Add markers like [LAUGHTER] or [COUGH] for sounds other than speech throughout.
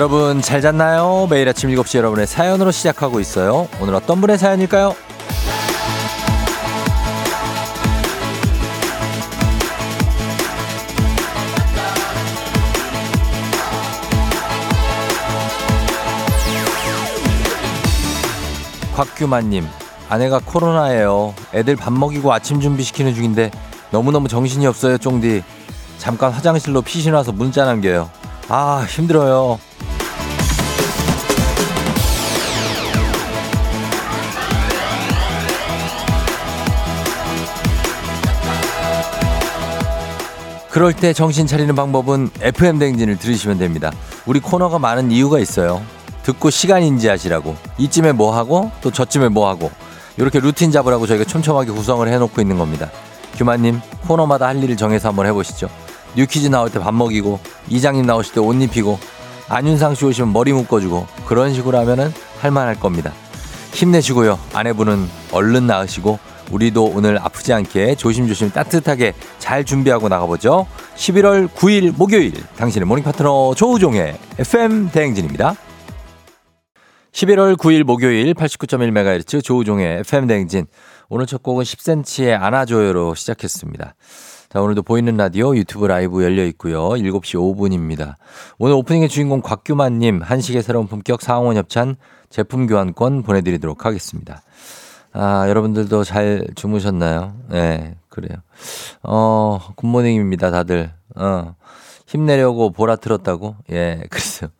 여러분 잘 잤나요? 매일 아침 7시 여러분의 사연으로 시작하고 있어요. 오늘 어떤 분의 사연일까요? 곽규만님, 아내가 코로나예요. 애들 밥 먹이고 아침 준비시키는 중인데 너무너무 정신이 없어요, 쫑디. 잠깐 화장실로 피신 와서 문자 남겨요. 아, 힘들어요. 그럴 때 정신 차리는 방법은 FM 댕진을 들으시면 됩니다. 우리 코너가 많은 이유가 있어요. 듣고 시간 인지하시라고. 이쯤에 뭐 하고 또 저쯤에 뭐 하고. 이렇게 루틴 잡으라고 저희가 촘촘하게 구성을 해놓고 있는 겁니다. 규마님 코너마다 할 일을 정해서 한번 해보시죠. New Quiz 나올 때 밥 먹이고 이장님 나오실 때 옷 입히고 안윤상 씨 오시면 머리 묶어주고 그런 식으로 하면은 할만할 겁니다. 힘내시고요. 아내분은 얼른 나으시고 우리도 오늘 아프지 않게 조심조심 따뜻하게 잘 준비하고 나가보죠. 11월 9일 목요일 당신의 모닝 파트너 조우종의 FM 대행진입니다. 11월 9일 목요일 89.1MHz 조우종의 FM 대행진. 오늘 첫 곡은 10cm의 안아줘요로 시작했습니다. 자, 오늘도 보이는 라디오 유튜브 라이브 열려 있고요. 7시 5분입니다. 오늘 오프닝의 주인공 곽규만님 한식의 새로운 품격 상원 협찬 제품 교환권 보내드리도록 하겠습니다. 아, 여러분들도 잘 주무셨나요? 네, 그래요. 어, 굿모닝입니다, 다들. 어, 힘내려고 보라 틀었다고? 예, [LAUGHS] 그랬어요.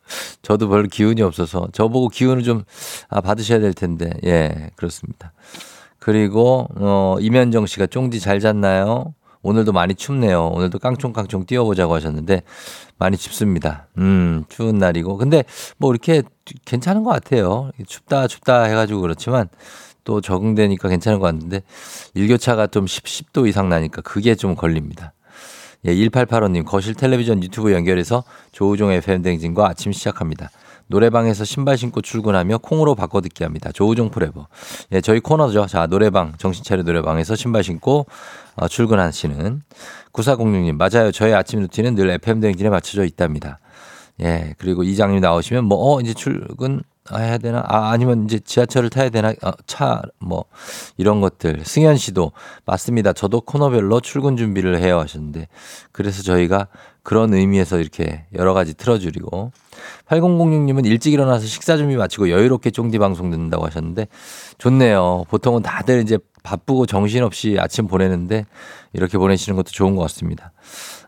저도 별로 기운이 없어서 저보고 기운을 좀 아, 받으셔야 될 텐데. 예, 그렇습니다. 그리고, 어, 이면정 씨가 쫑디 잘 잤나요? 오늘도 많이 춥네요. 오늘도 깡총깡총 뛰어보자고 하셨는데 많이 춥습니다. 음, 추운 날이고. 근데 뭐 이렇게 괜찮은 것 같아요. 춥다 춥다 해가지고 그렇지만 또 적응되니까 괜찮은 것 같은데 일교차가 좀 10, 10도 이상 나니까 그게 좀 걸립니다. 예, 1885님 거실 텔레비전 유튜브 연결해서 조우종 FM 댕진과 아침 시작합니다. 노래방에서 신발 신고 출근하며 콩으로 바꿔 듣기 합니다. 조우종 프레버. 예, 저희 코너죠. 자, 노래방, 정신 차려 노래방에서 신발 신고 어, 출근하시는 9406님. 맞아요. 저의 아침 루틴은 늘 FM 댕진에 맞춰져 있답니다. 예, 그리고 이장님 나오시면 뭐, 어, 이제 출근 해야 되나? 아, 아니면 이제 지하철을 타야 되나? 어, 차, 뭐, 이런 것들. 승현 씨도 맞습니다. 저도 코너별로 출근 준비를 해야 하셨는데, 그래서 저희가 그런 의미에서 이렇게 여러 가지 틀어주리고, 8006님은 일찍 일어나서 식사 준비 마치고 여유롭게 쫑디 방송 듣는다고 하셨는데, 좋네요. 보통은 다들 이제 바쁘고 정신없이 아침 보내는데, 이렇게 보내시는 것도 좋은 것 같습니다.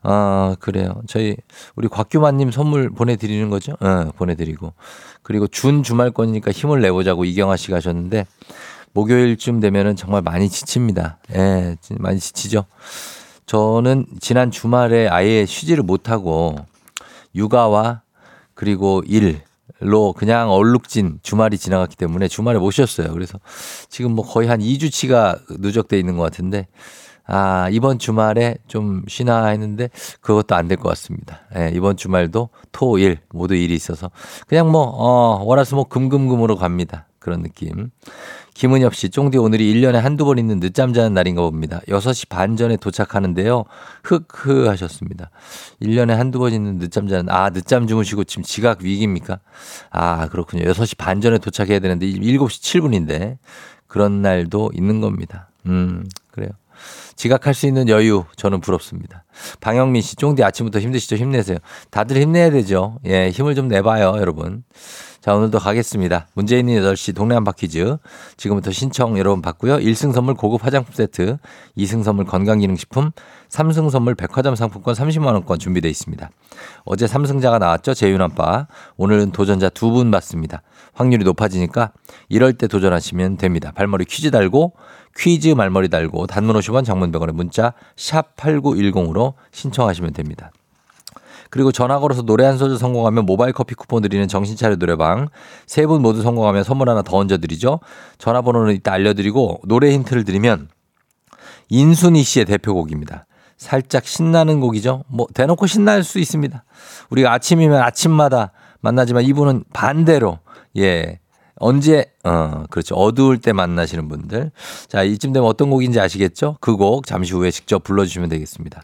아, 그래요. 저희, 우리 곽규만님 선물 보내드리는 거죠? 응, 보내드리고. 그리고 준 주말권이니까 힘을 내보자고 이경아 씨가 하셨는데, 목요일쯤 되면은 정말 많이 지칩니다. 예, 많이 지치죠. 저는 지난 주말에 아예 쉬지를 못하고, 육아와 그리고 일 로 그냥 얼룩진 주말이 지나갔기 때문에 주말에 못 쉬었어요. 그래서 지금 뭐 거의 한 2주치가 누적돼 있는 것 같은데, 아, 이번 주말에 좀 쉬나 했는데 그것도 안 될 것 같습니다. 예, 이번 주말도 토, 일 모두 일이 있어서 그냥 뭐, 어, 월화수목 금금금으로 갑니다. 그런 느낌. 김은엽 씨, 쫑디 오늘이 1년에 한두 번 있는 늦잠 자는 날인가 봅니다. 6시 반 전에 도착하는데요. 흑흑 하셨습니다. 1년에 한두 번 있는 늦잠 자는, 아, 늦잠 주무시고 지금 지각 위기입니까? 아, 그렇군요. 6시 반 전에 도착해야 되는데 7시 7분인데 그런 날도 있는 겁니다. 음. 지각할 수 있는 여유 저는 부럽습니다. 방영민 씨, 쫑디 아침부터 힘드시죠? 힘내세요. 다들 힘내야 되죠. 예, 힘을 좀 내봐요, 여러분. 자, 오늘도 가겠습니다. 있는 8시 동네 한바 퀴즈. 지금부터 신청 여러분 받고요. 1승 선물 고급 화장품 세트, 2승 선물 건강기능식품, 3승 선물 백화점 상품권 30만원권 준비되어 있습니다. 어제 3승자가 나왔죠. 재윤아빠. 오늘은 도전자 두분 받습니다. 확률이 높아지니까 이럴 때 도전하시면 됩니다. 발머리 퀴즈 달고 퀴즈 말머리 달고 단문 50원 장문 100원의 문자 샵 8910으로 신청하시면 됩니다. 그리고 전화 걸어서 노래 한 소절 성공하면 모바일 커피 쿠폰 드리는 정신차려 노래방. 세 분 모두 성공하면 선물 하나 더 얹어드리죠. 전화번호는 이따 알려드리고 노래 힌트를 드리면 인순이 씨의 대표곡입니다. 살짝 신나는 곡이죠. 뭐 대놓고 신날 수 있습니다. 우리가 아침이면 아침마다 만나지만 이분은 반대로 예 언제, 어, 그렇죠. 어두울 때 만나시는 분들. 자, 이쯤 되면 어떤 곡인지 아시겠죠? 그 곡 잠시 후에 직접 불러주시면 되겠습니다.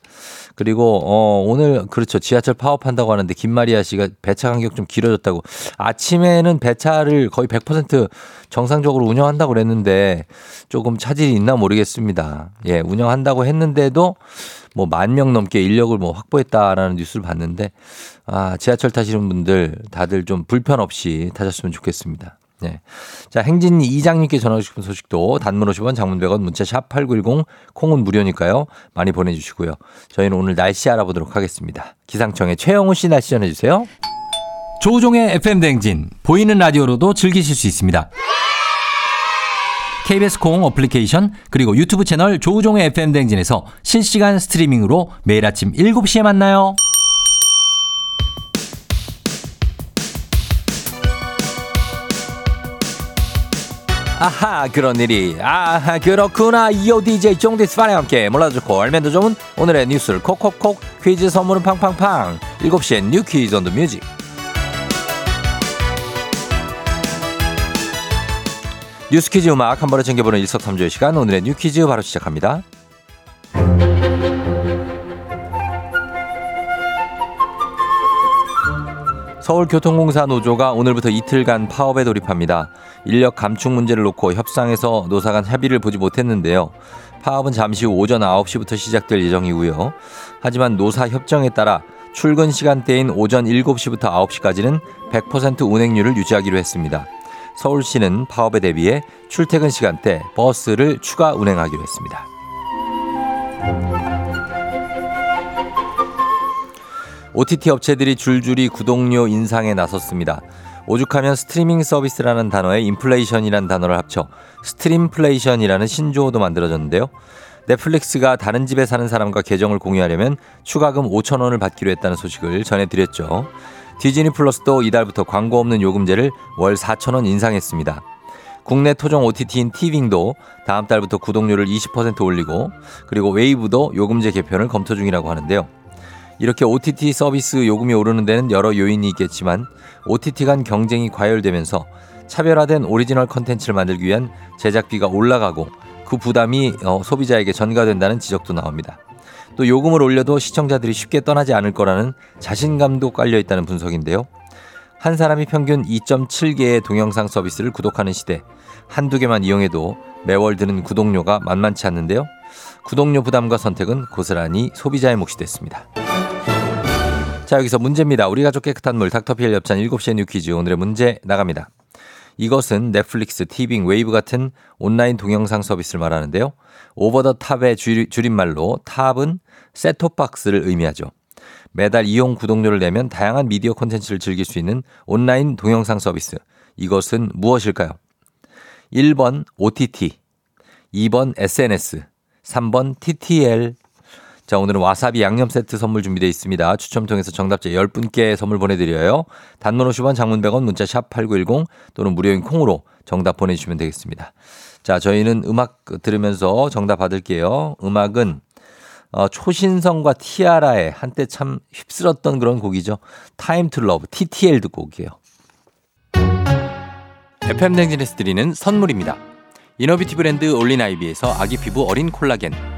그리고, 어, 오늘, 그렇죠. 지하철 파업한다고 하는데, 김마리아 씨가 배차 간격 좀 길어졌다고. 아침에는 배차를 거의 100% 정상적으로 운영한다고 그랬는데, 조금 차질이 있나 모르겠습니다. 예, 운영한다고 했는데도, 뭐 만 명 넘게 인력을 뭐 확보했다라는 뉴스를 봤는데, 아, 지하철 타시는 분들 다들 좀 불편 없이 타셨으면 좋겠습니다. 네. 자, 행진 이장님께 전하고 싶은 소식도 단문 50원 장문 100원 문자 샵 8910 콩은 무료니까요. 많이 보내주시고요. 저희는 오늘 날씨 알아보도록 하겠습니다. 기상청의 최영우 씨 날씨 전해주세요. 조우종의 FM 댕진 보이는 라디오로도 즐기실 수 있습니다. KBS 콩 어플리케이션 그리고 유튜브 채널 조우종의 FM 댕진에서 실시간 스트리밍으로 매일 아침 7시에 만나요. 아하 그런 일이. 아하 그렇구나. 이오 DJ 쫑디스파와 함께 몰라주고 알면 더 좋은 오늘의 뉴스를 콕콕콕 퀴즈 선물은 팡팡팡. 7시엔 New Quiz on the Music. 뉴스 퀴즈 음악 한 번에 챙겨보는 일석삼조의 시간. 오늘의 New Quiz 바로 시작합니다 서울교통공사 노조가 오늘부터 이틀간 파업에 돌입합니다. 인력 감축 문제를 놓고 협상에서 노사 간 합의를 보지 못했는데요. 파업은 잠시 후 오전 9시부터 시작될 예정이고요. 하지만 노사 협정에 따라 출근 시간대인 오전 7시부터 9시까지는 100% 운행률을 유지하기로 했습니다. 서울시는 파업에 대비해 출퇴근 시간대 버스를 추가 운행하기로 했습니다. OTT 업체들이 줄줄이 구독료 인상에 나섰습니다. 오죽하면 스트리밍 서비스라는 단어에 인플레이션이라는 단어를 합쳐 스트림플레이션이라는 신조어도 만들어졌는데요. 넷플릭스가 다른 집에 사는 사람과 계정을 공유하려면 추가금 5천 원을 받기로 했다는 소식을 전해드렸죠. 디즈니 플러스도 이달부터 광고 없는 요금제를 월 4천 원 인상했습니다. 국내 토종 OTT인 티빙도 다음 달부터 구독료를 20% 올리고 그리고 웨이브도 요금제 개편을 검토 중이라고 하는데요. 이렇게 OTT 서비스 요금이 오르는 데는 여러 요인이 있겠지만 OTT 간 경쟁이 과열되면서 차별화된 오리지널 컨텐츠를 만들기 위한 제작비가 올라가고 그 부담이 어, 소비자에게 전가된다는 지적도 나옵니다. 또 요금을 올려도 시청자들이 쉽게 떠나지 않을 거라는 자신감도 깔려 있다는 분석인데요. 한 사람이 평균 2.7개의 동영상 서비스를 구독하는 시대. 한두 개만 이용해도 매월 드는 구독료가 만만치 않는데요. 구독료 부담과 선택은 고스란히 소비자의 몫이 됐습니다. 자, 여기서 문제입니다. 우리 가족 깨끗한 물 닥터피엘 협찬 7시의 New Quiz 오늘의 문제 나갑니다. 이것은 넷플릭스, 티빙, 웨이브 같은 온라인 동영상 서비스를 말하는데요. over the top의 줄임말로 top은 셋톱박스를 의미하죠. 매달 이용 구독료를 내면 다양한 미디어 콘텐츠를 즐길 수 있는 온라인 동영상 서비스. 이것은 무엇일까요? 1번 OTT, 2번 SNS, 3번 TTL, 자, 오늘은 와사비 양념 세트 선물 준비되어 있습니다. 추첨 통해서 정답자 10분께 선물 보내드려요. 단문 50원 장문 100원 문자 샵 8910 또는 무료인 콩으로 정답 보내주시면 되겠습니다. 자, 저희는 음악 들으면서 정답 받을게요. 음악은 어, 초신성과 티아라의 한때 참 휩쓸었던 그런 곡이죠. Time to Love TTL 듣고 올게요. FM 대행진에서 드리는 선물입니다. 이너비티 브랜드 올린 아이비에서 아기 피부 어린 콜라겐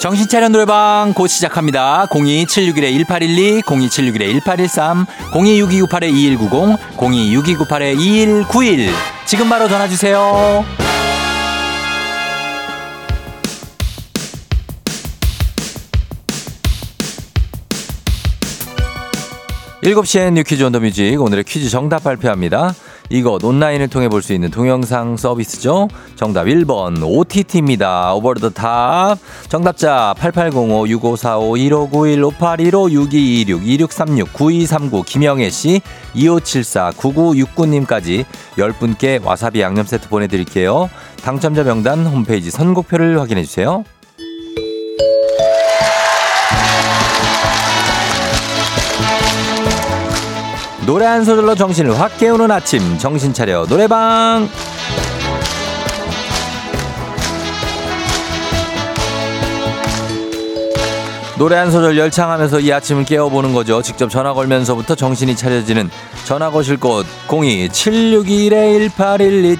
정신차려 노래방 곧 시작합니다. 02761-1812, 02761-1813, 026298-2190, 026298-2191. 지금 바로 전화주세요. 7시엔 New Quiz on the Music 오늘의 퀴즈 정답 발표합니다. 이것 온라인을 통해 볼 수 있는 동영상 서비스죠. 정답 1번 OTT입니다. Over the top. 정답자 8805-6545-1591-5815-6226-2636-9239 김영애 씨 2574-9969님까지 10분께 와사비 양념 세트 보내 드릴게요. 당첨자 명단 홈페이지 선곡표를 확인해 주세요. 노래 한 소절로 정신을 확 깨우는 아침. 정신 차려. 노래방. 노래 한 소절 열창하면서 이 아침을 깨워보는 거죠. 직접 전화 걸면서부터 정신이 차려지는 전화 거실 곳. 02-761-1812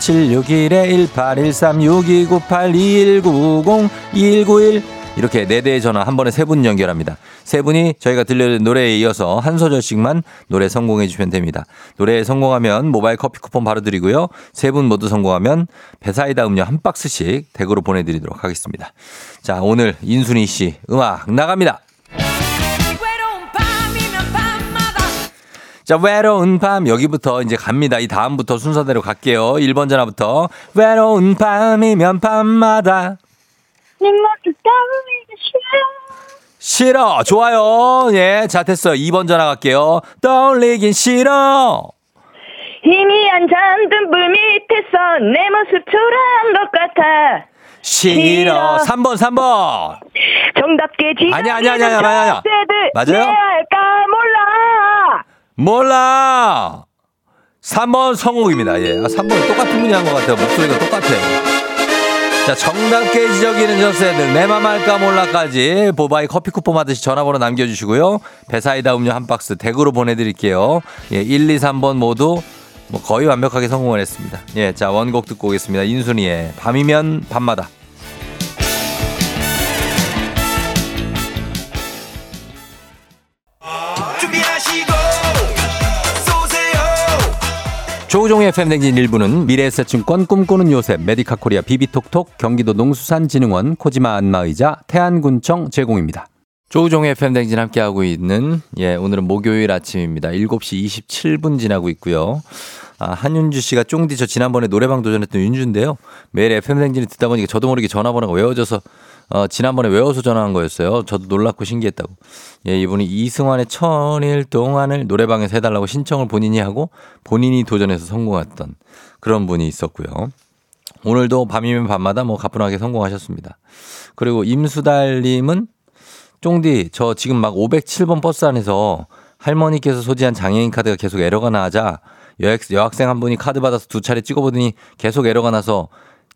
761-1813-6298-2190-2191 이렇게 네 대의 전화 한 번에 세 분 연결합니다. 세 분이 저희가 들려드린 노래에 이어서 한 소절씩만 노래 성공해 주시면 됩니다. 노래에 성공하면 모바일 커피 쿠폰 바로 드리고요. 세 분 모두 성공하면 배사이다 음료 한 박스씩 댁으로 보내드리도록 하겠습니다. 자, 오늘 인순이 씨 음악 나갑니다. 자, 외로운 밤 여기부터 이제 갑니다. 이 다음부터 순서대로 갈게요. 1번 전화부터 외로운 밤이면 밤마다 싫어. 좋아요. 예. 자, 됐어요. 2번 전화 갈게요. 떠올리긴 싫어. 희미한 잔등불 밑에서 내 모습 초라한 것 같아 싫어. 싫어. 3번, 3번. 정답게 지나가는 아니야, 아니야, 아니야, 아니야, 아니야. 세들 맞아요? 내 알까 몰라 몰라. 3번 성공입니다. 예. 아, 3번 똑같은 분이 한 것 같아요. 목소리가 똑같아요. 자, 정답게 지적이는 저세들, 내맘 알까 몰라까지 보바이 커피 쿠폰 받으시 전화번호 남겨주시고요. 배사이다 음료 한 박스 댁으로 보내드릴게요. 예, 1, 2, 3번 모두 뭐 거의 완벽하게 성공을 했습니다. 예, 자, 원곡 듣고 오겠습니다. 인순이의 밤이면 밤마다. 조우종의 FM댕진 일부는 미래에셋증권 꿈꾸는 요셉, 메디카 코리아 비비톡톡, 경기도 농수산진흥원, 코지마 안마의자, 태안군청 제공입니다. 조우종의 FM댕진 함께하고 있는, 예, 오늘은 목요일 아침입니다. 7시 27분 지나고 있고요. 아, 한윤주 씨가 쫑디 저 지난번에 노래방 도전했던 윤주인데요. 매일 FM댕진을 듣다 보니까 저도 모르게 전화번호가 외워져서 어, 지난번에 외워서 전화한 거였어요. 저도 놀랍고 신기했다고. 예, 이분이 이승환의 천일 동안을 노래방에서 해달라고 신청을 본인이 하고 본인이 도전해서 성공했던 그런 분이 있었고요. 오늘도 밤이면 밤마다 뭐 가뿐하게 성공하셨습니다. 그리고 임수달님은 쫑디, 저 지금 막 507번 버스 안에서 할머니께서 소지한 장애인 카드가 계속 에러가 나자 여학, 여학생 한 분이 카드 받아서 두 차례 찍어보더니 계속 에러가 나서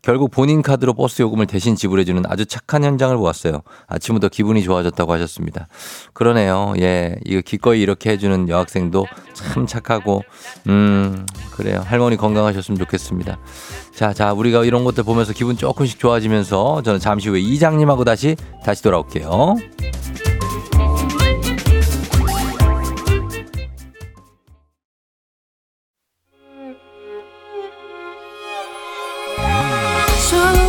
결국 본인 카드로 버스 요금을 대신 지불해주는 아주 착한 현장을 보았어요. 아침부터 기분이 좋아졌다고 하셨습니다. 그러네요. 예. 이거 기꺼이 이렇게 해주는 여학생도 참 착하고, 음, 그래요. 할머니 건강하셨으면 좋겠습니다. 자, 자, 우리가 이런 것들 보면서 기분 조금씩 좋아지면서 저는 잠시 후에 이장님하고 다시, 다시 돌아올게요.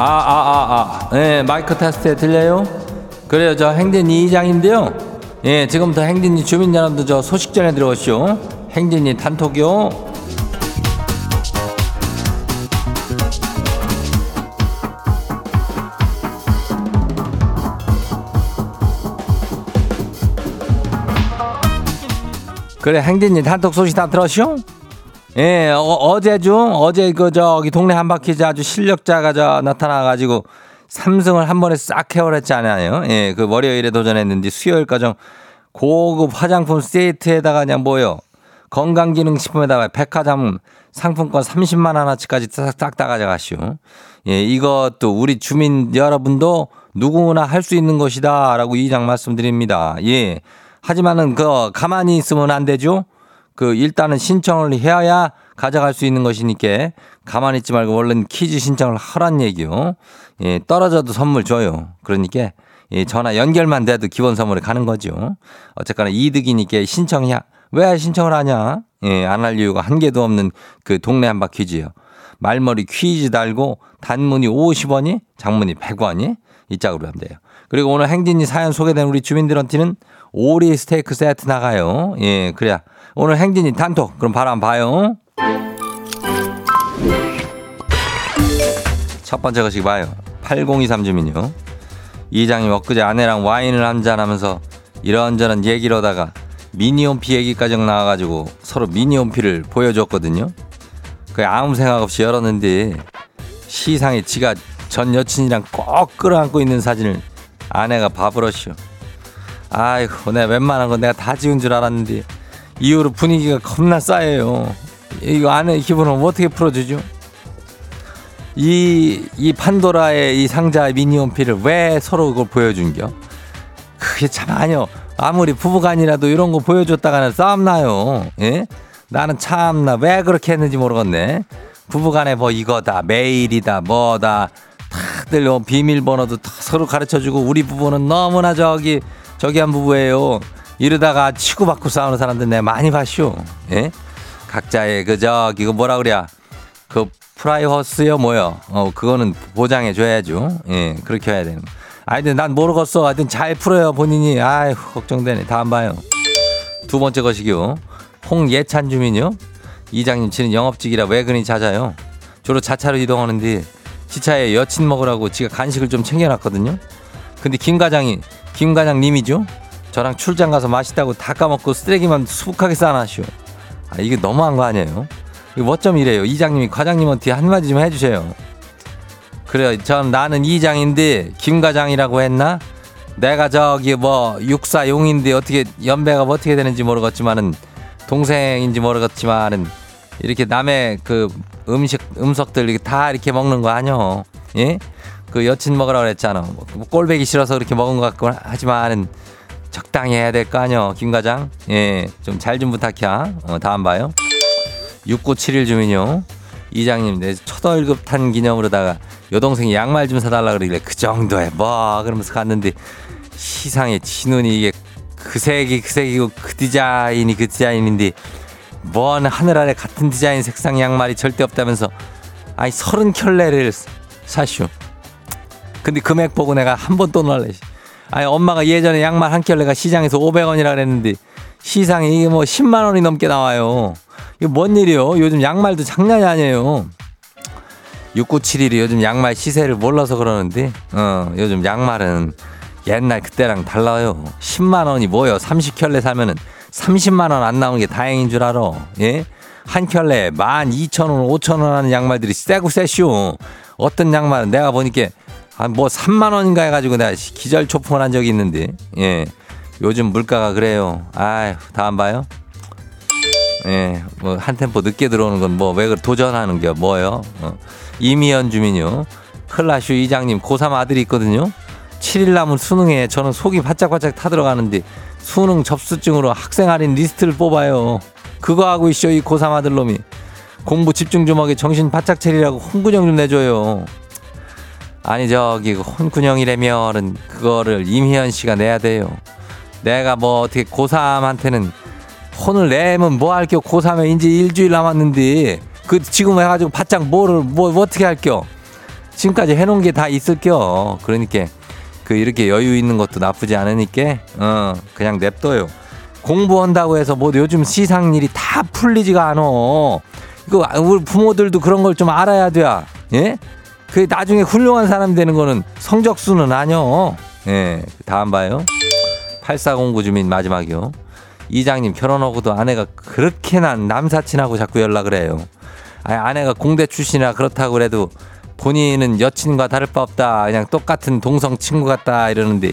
아, 아, 아, 아. 예, 마이크 테스트에 들려요? 그래요, 저 행진이 이장인데요. 예, 지금부터 행진이 주민 여러분들 저 소식 전해 들어오시오. 행진이 단톡이요. 그래, 행진이 단톡 소식 다 들었쇼? 예, 어, 제죠 어제 그 저기 동네 한바퀴즈 아주 실력자가 저 나타나가지고 삼승을 한 번에 싹 해버렸잖아요. 예, 그 월요일에 도전했는데 수요일까지 고급 화장품 세트에다가 그냥 뭐요. 건강기능식품에다가 백화점 상품권 30만 원어치까지 싹 다 가져가시오. 예, 이것도 우리 주민 여러분도 누구나 할 수 있는 것이다라고 이장 말씀드립니다. 예. 하지만은 그 가만히 있으면 안 되죠. 그 일단은 신청을 해야 가져갈 수 있는 것이니까 가만히 있지 말고 얼른 퀴즈 신청을 하란 얘기요. 예, 떨어져도 선물 줘요. 그러니까 예, 전화 연결만 돼도 기본 선물에 가는 거죠. 어쨌거나 이득이니까 신청이야. 왜 신청을 하냐? 예, 안 할 이유가 한 개도 없는 그 동네 한바 퀴즈요. 말머리 퀴즈 달고 단문이 50원이, 장문이 100원이 이 짝으로 하면 돼요. 그리고 오늘 행진이 사연 소개된 우리 주민들한테는 오리 스테이크 세트 나가요. 예, 그래야 오늘 행진이 단톡 그럼 한번 봐요. 첫 번째 것이 봐요. 8023 주민요. 이장님 엊그제 아내랑 와인을 한잔 하면서 이런저런 얘기를 하다가 미니홈피 얘기까지 나와가지고 서로 미니홈피를 보여줬거든요. 그 아무 생각 없이 열었는데 시상에 지가 전 여친이랑 꼭 끌어안고 있는 사진을 아내가 봐버렸쇼. 아이고 내가 웬만한 건 내가 다 지운 줄 알았는데 이후로 분위기가 겁나 싸해요. 이거 아내 기분을 어떻게 풀어주죠? 이, 이 판도라의 이 상자 미니홈피를 왜 서로 그걸 보여준겨? 그게 참 아니요. 아무리 부부간이라도 이런 거 보여줬다가는 싸움 나요. 예? 나는 참나 왜 그렇게 했는지 모르겠네. 부부간에 뭐 이거다, 메일이다, 뭐다. 다들 뭐 비밀번호도 다 서로 가르쳐주고 우리 부부는 너무나 저기 저기 한 부부예요. 이러다가 치고받고 싸우는 사람들 내가 많이 봤쇼. 예? 각자의 그 저기 그 뭐라 그래야 그 프라이버스요 뭐요. 어 그거는 보장해 줘야죠. 예 그렇게 해야 되는. 거. 아이들 난 모르겠어. 하여튼 잘 풀어요 본인이. 아이 걱정되네. 다음 봐요. 두 번째 것이요. 홍예찬 주민요. 이장님 치는 영업직이라 외근이 잦아요. 주로 자차로 이동하는데 지차에 여친 먹으라고 지가 간식을 좀 챙겨놨거든요. 근데 김 과장이 김 과장님이죠. 저랑 출장 가서 맛있다고 다 까먹고 쓰레기만 수북하게 쌓아놨쇼. 아 이게 너무한 거 아니에요? 뭐좀 이래요. 이장님이 과장님한테 한마디 좀 해주세요. 그래요. 전 나는 이장인데 김 과장이라고 했나? 내가 저기 뭐 육사용인데 어떻게 연배가 뭐 어떻게 되는지 모르겠지만은 동생인지 모르겠지만은 이렇게 남의 그 음식 음식들 이렇게 다 이렇게 먹는 거 아니요. 예? 그 여친 먹으라 그랬잖아. 뭐 꼴배기 싫어서 그렇게 먹은 것 같고 하지만은 적당히 해야 될 거 아니요. 김 과장. 예. 좀 잘좀 부탁해. 어, 다음 봐요. 6971 주민요. 이장님 내첫 월급 탄 기념으로다가 여동생이 양말 좀 사달라 그러길래 그 정도에 뭐 그러면서 갔는데 시상에 진훈이 이게 그 색이 그 색이고 그 디자인이 그 디자인인데 뭔 하늘 아래 같은 디자인 색상 양말이 절대 없다면서 아니 서른 켤레를 사쇼 근데 금액 보고 내가 한 번 또 놀래 아니 엄마가 예전에 양말 한 켤레가 시장에서 500원이라 그랬는데 시상에 이게 뭐 10만 원이 넘게 나와요. 이거 뭔 일이요? 요즘 양말도 장난이 아니에요. 6971이 요즘 양말 시세를 몰라서 그러는데 어 요즘 양말은 옛날 그때랑 달라요. 10만 원이 뭐요? 30켤레 사면은 30만 원 안 나오는 게 다행인 줄 알아. 예? 한 켤레 12,000원 5,000원 하는 양말들이 세고 세쇼. 어떤 양말은 내가 보니까 아 뭐 3만 원인가 해가지고 내가 기절 초풍을 한 적이 있는데 예 요즘 물가가 그래요 아휴 다음 봐요 예, 뭐 한 템포 늦게 들어오는 건 뭐 왜 도전하는 게 뭐예요? 어. 이미연 주민요. 클라슈 이장님 고3 아들이 있거든요. 7일 남은 수능에 저는 속이 바짝바짝 타들어가는데 수능 접수증으로 학생 할인 리스트를 뽑아요. 그거 하고 있어 이 고3 아들 놈이. 공부 집중 좀 하게 정신 바짝 차리라고 혼구녕 좀 내줘요. 아니 저기 그 혼군형이라면은 그거를 임희연 씨가 내야 돼요. 내가 뭐 어떻게 고3한테는 혼을 내면 뭐 할겨 고3에 이제 일주일 남았는데 그 지금 해가지고 바짝 뭐를 뭐, 뭐 어떻게 할겨 지금까지 해놓은 게 다 있을겨. 그러니까 그 이렇게 여유 있는 것도 나쁘지 않으니까 어 그냥 냅둬요. 공부한다고 해서 뭐 요즘 시상 일이 다 풀리지가 않아. 이거 우리 부모들도 그런 걸 좀 알아야 돼. 예? 그 나중에 훌륭한 사람 되는 거는 성적수는 아니요. 예. 다음 봐요. 8409 주민 마지막이요. 이장님 결혼하고도 아내가 그렇게 난 남사친하고 자꾸 연락을 해요. 아, 아내가 공대 출신이라 그렇다고 그래도 본인은 여친과 다를 바 없다. 그냥 똑같은 동성 친구 같다 이러는데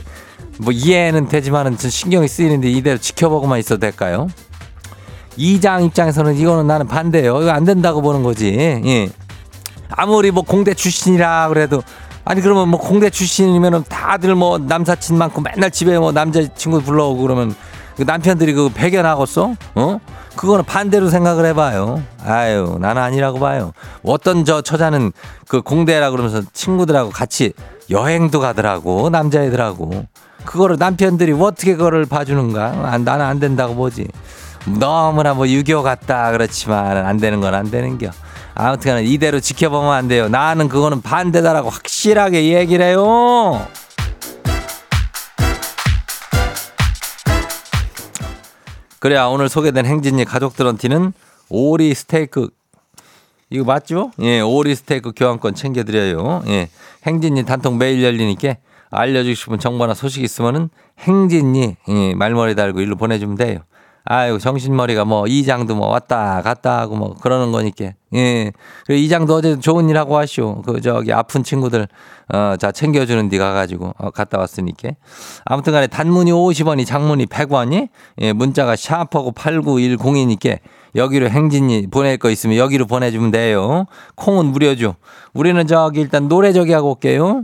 뭐 이해는 되지만은 좀 신경이 쓰이는데 이대로 지켜보고만 있어도 될까요? 이장 입장에서는 이거는 나는 반대예요. 이거 안 된다고 보는 거지. 예. 아무리 뭐 공대 출신이라 그래도 아니 그러면 뭐 공대 출신이면은 다들 뭐 남사친 많고 맨날 집에 뭐 남자친구 불러오고 그러면 그 남편들이 그 배견하겠어? 어? 그거는 반대로 생각을 해봐요. 아유, 나는 아니라고 봐요. 어떤 저 처자는 그 공대라 그러면서 친구들하고 같이 여행도 가더라고, 남자애들하고. 그거를 남편들이 어떻게 그거를 봐주는가? 아, 나는 안 된다고 보지. 너무나 뭐 유교 같다 그렇지만 안 되는 건 안 되는 겨. 아무튼 이대로 지켜보면 안 돼요. 나는 그거는 반대다라고 확실하게 얘기를 해요. 그래야 오늘 소개된 행진이 가족들한테는 오리 스테이크 이거 맞죠? 예, 오리 스테이크 교환권 챙겨드려요. 예, 행진이 단통 매일 열리니까 알려주고 싶은 정보나 소식 있으면은 행진이 예, 말머리 달고 일로 보내주면 돼요. 아유 정신머리가 뭐 이장도 뭐 왔다 갔다 하고 뭐 그러는 거니까. 예. 그리고 이장도 어제 좋은 일 하고 하시오. 그 저기 아픈 친구들 어 자 챙겨주는 데 가가지고 어, 갔다 왔으니까. 아무튼간에 단문이 50원이 장문이 100원이? 예 문자가 샤프하고 8910이니까 여기로 행진이 보낼 거 있으면 여기로 보내주면 돼요. 콩은 무료죠. 우리는 저기 일단 노래 저기 하고 올게요.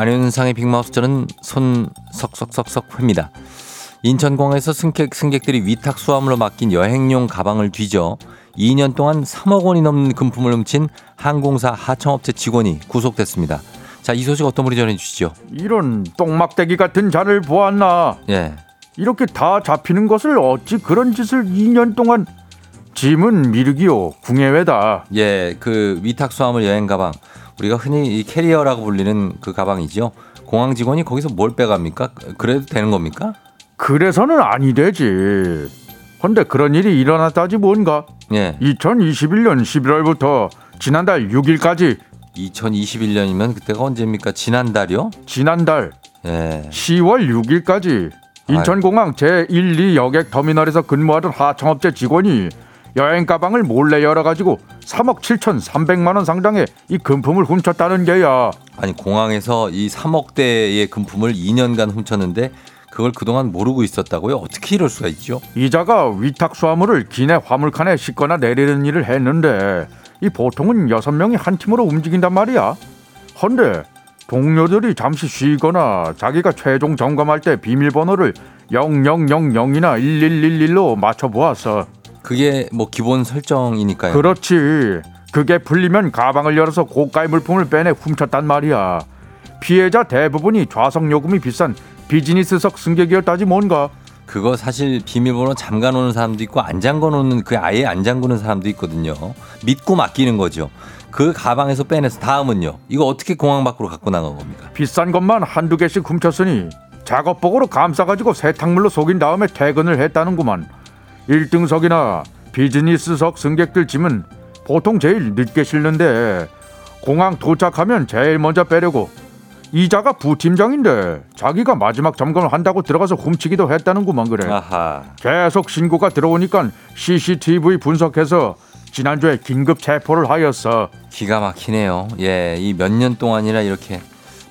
안윤상의 빅마우스 저는 손 석석석석 회입니다. 인천공항에서 승객, 승객들이 위탁 수화물로 맡긴 여행용 가방을 뒤져 2년 동안 3억 원이 넘는 금품을 훔친 항공사 하청업체 직원이 구속됐습니다. 자, 이 소식 어떤 분이 전해 주시죠? 이런 똥막대기 같은 자를 보았나 예. 이렇게 다 잡히는 것을 어찌 그런 짓을 2년 동안 짐은 미륵이요 궁예회다 예, 그 위탁 수화물 여행 가방. 우리가 흔히 이 캐리어라고 불리는 그 가방이죠. 공항 직원이 거기서 뭘 빼갑니까? 그래도 되는 겁니까? 그래서는 아니 되지 헌데 그런 일이 일어났다지 뭔가 예. 2021년 11월부터 지난달 6일까지 2021년이면 그때가 언제입니까? 지난달이요? 지난달 예. 10월 6일까지 인천공항 제1, 2 여객 터미널에서 근무하던 하청업체 직원이 여행 가방을 몰래 열어가지고 3억 7천 3백만 원 상당의 이 금품을 훔쳤다는 게야. 아니 공항에서 이 3억대의 금품을 2년간 훔쳤는데 그걸 그동안 모르고 있었다고요? 어떻게 이럴 수가 있죠? 이자가 위탁 수화물을 기내 화물칸에 싣거나 내리는 일을 했는데 이 보통은 여섯 명이 한 팀으로 움직인단 말이야. 헌데 동료들이 잠시 쉬거나 자기가 최종 점검할 때 비밀번호를 0000이나 1111로 맞춰 보았어. 그게 뭐 기본 설정이니까요. 그렇지. 그게 풀리면 가방을 열어서 고가의 물품을 빼내 훔쳤단 말이야. 피해자 대부분이 좌석 요금이 비싼 비즈니스석 승객이었다지 뭔가. 그거 사실 비밀번호 잠가 놓는 사람도 있고 안 잠가 놓는 그 아예 안 잠그는 사람도 있거든요. 믿고 맡기는 거죠. 그 가방에서 빼내서 다음은요. 이거 어떻게 공항 밖으로 갖고 나간 겁니까? 비싼 것만 한두 개씩 훔쳤으니 작업복으로 감싸가지고 세탁물로 속인 다음에 퇴근을 했다는구만. 1등석이나 비즈니스석 승객들 짐은 보통 제일 늦게 실는데 공항 도착하면 제일 먼저 빼려고 이자가 부팀장인데 자기가 마지막 점검을 한다고 들어가서 훔치기도 했다는구만 그래. 아하. 계속 신고가 들어오니까 CCTV 분석해서 지난주에 긴급 체포를 하였어. 기가 막히네요. 예, 이 몇 년 동안이나 이렇게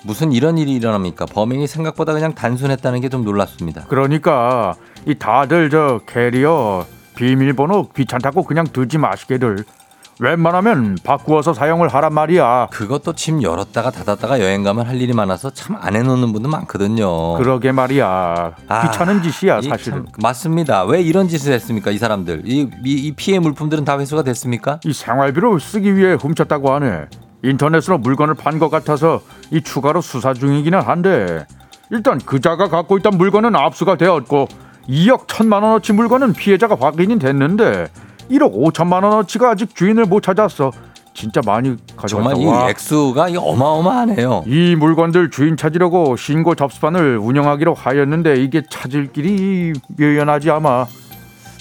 무슨 이런 일이 일어납니까? 범행이 생각보다 그냥 단순했다는 게 좀 놀랍습니다. 그러니까 이 다들 저 캐리어 비밀번호 귀찮다고 그냥 두지 마시게들 웬만하면 바꾸어서 사용을 하란 말이야 그것도 침 열었다가 닫았다가 여행 가면 할 일이 많아서 참 안 해놓는 분들 많거든요. 그러게 말이야 아, 귀찮은 짓이야 이 사실은 참 맞습니다. 왜 이런 짓을 했습니까? 이 사람들. 이, 이, 이 피해 물품들은 다 회수가 됐습니까? 이 생활비로 쓰기 위해 훔쳤다고 하네 인터넷으로 물건을 판 것 같아서 이 추가로 수사 중이기는 한데 일단 그자가 갖고 있던 물건은 압수가 되었고 2억 1천만 원어치 물건은 피해자가 확인이 됐는데 1억 5천만 원어치가 아직 주인을 못 찾았어 진짜 많이 가져갔다 정말 이 와. 액수가 어마어마하네요. 이 물건들 주인 찾으려고 신고 접수판을 운영하기로 하였는데 이게 찾을 길이 묘연하지 아마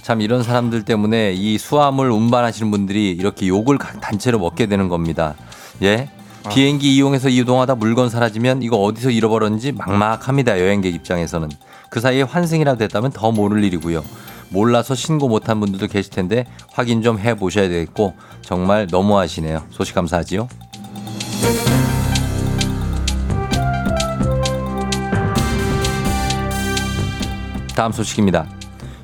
참 이런 사람들 때문에 이 수화물 운반하시는 분들이 이렇게 욕을 가- 단체로 먹게 되는 겁니다. 예? 비행기 이용해서 이동하다 물건 사라지면 이거 어디서 잃어버렸는지 막막합니다. 여행객 입장에서는. 그 사이에 환승이라도 됐다면 더 모를 일이고요. 몰라서 신고 못한 분들도 계실 텐데 확인 좀 해보셔야 되겠고 정말 너무하시네요. 소식 감사하지요. 다음 소식입니다.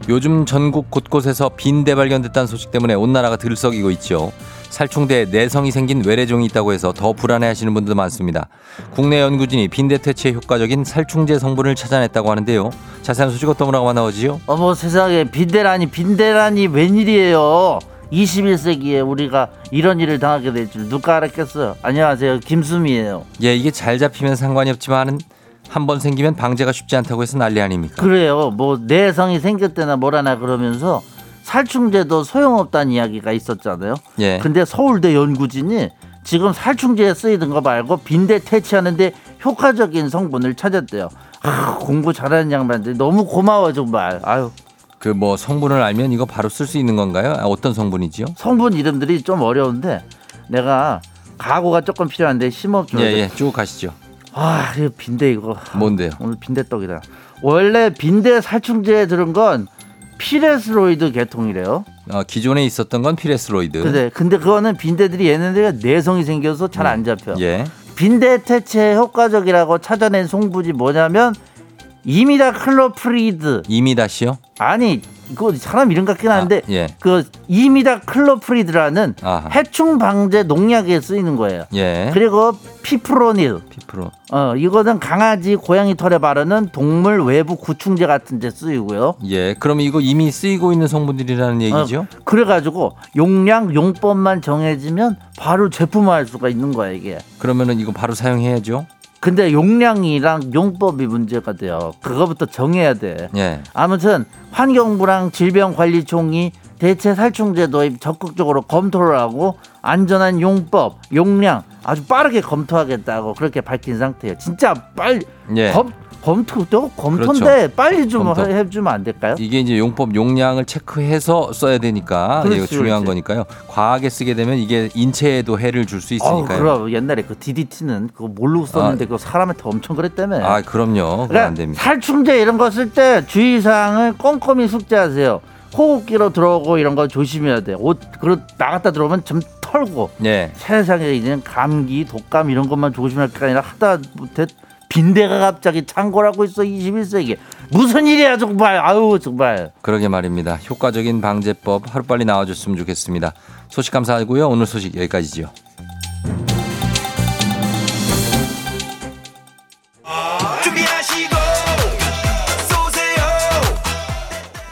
요즘 전국 곳곳에서 빈대 발견됐다는 소식 때문에 온 나라가 들썩이고 있죠. 살충제 내성이 생긴 외래종이 있다고 해서 더 불안해하시는 분들 많습니다. 국내 연구진이 빈대 퇴치에 효과적인 살충제 성분을 찾아냈다고 하는데요. 자세한 소식 어떤 거라고 나오지요? 어머 세상에 빈대라니 빈대라니 웬일이에요 21세기에 우리가 이런 일을 당하게 될 줄 누가 알았겠어요 안녕하세요 김수미예요 예, 이게 잘 잡히면 상관이 없지만은 한번 생기면 방제가 쉽지 않다고 해서 난리 아닙니까? 그래요 뭐 내성이 생겼대나 뭐라나 그러면서 살충제도 소용없다는 이야기가 있었잖아요 예. 근데 서울대 연구진이 지금 살충제에 쓰이던 거 말고 빈대 퇴치하는데 효과적인 성분을 찾았대요 아, 공부 잘하는 양반들 너무 고마워 정말 아유 그 뭐 성분을 알면 이거 바로 쓸 수 있는 건가요? 아, 어떤 성분이지요? 성분 이름들이 좀 어려운데 내가 각오가 조금 필요한데 심어줘야 예, 돼. 예, 쭉 가시죠. 아, 이거 빈대 이거. 뭔데요? 오늘 빈대떡이다. 원래 빈대 살충제에 들은 건 피레스로이드 계통이래요. 어, 기존에 있었던 건 피레스로이드. 근데 근데 그거는 빈대들이 얘네들이가 내성이 생겨서 잘 안 잡혀. 예. 빈대 퇴치에 효과적이라고 찾아낸 성분이 뭐냐면 imidacloprid. 이미다시요? 아니 이거 사람 이름 같긴 한데 아, 예. 그 imidacloprid라는 아하. 해충 방제 농약에 쓰이는 거예요. 예. 그리고 피프로닐. 피프로. 어 이거는 강아지, 고양이 털에 바르는 동물 외부 구충제 같은 데 쓰이고요. 예. 그럼 이거 이미 쓰이고 있는 성분들이라는 얘기죠? 어, 그래가지고 용량 용법만 정해지면 바로 제품화할 수가 있는 거야 이게. 그러면은 이거 바로 사용해야죠. 근데 용량이랑 용법이 문제가 돼요. 그거부터 정해야 돼. 예. 아무튼 환경부랑 질병관리청이 대체 살충제 도입 적극적으로 검토를 하고 안전한 용법, 용량 아주 빠르게 검토하겠다고 그렇게 밝힌 상태예요. 진짜 빨리 예. 검, 검토도 검토인데 그렇죠. 빨리 좀 검토. 해- 해주면 안 될까요? 이게 이제 용법 용량을 체크해서 써야 되니까 이거 그렇지, 중요한 그렇지. 거니까요. 과하게 쓰게 되면 이게 인체에도 해를 줄수 어, 있으니까요. 그럼 옛날에 그 DDT는 그거 모르고 썼는데 그거 사람한테 엄청 그랬다며. 아, 그럼요. 그건 안 됩니다. 살충제 이런 거 쓸 때 주의사항을 꼼꼼히 숙지하세요. 호흡기로 들어오고 이런 거 조심해야 돼. 옷 그리고 나갔다 들어오면 좀 털고. 예. 세상에 이제는 감기, 독감 이런 것만 조심할 게 아니라 하다 못해 빈대가 갑자기 창궐하고 있어 21세기 무슨 일이야 정말 아유 정말 그러게 말입니다. 효과적인 방제법 하루빨리 나와줬으면 좋겠습니다. 소식 감사하고요. 오늘 소식 여기까지죠.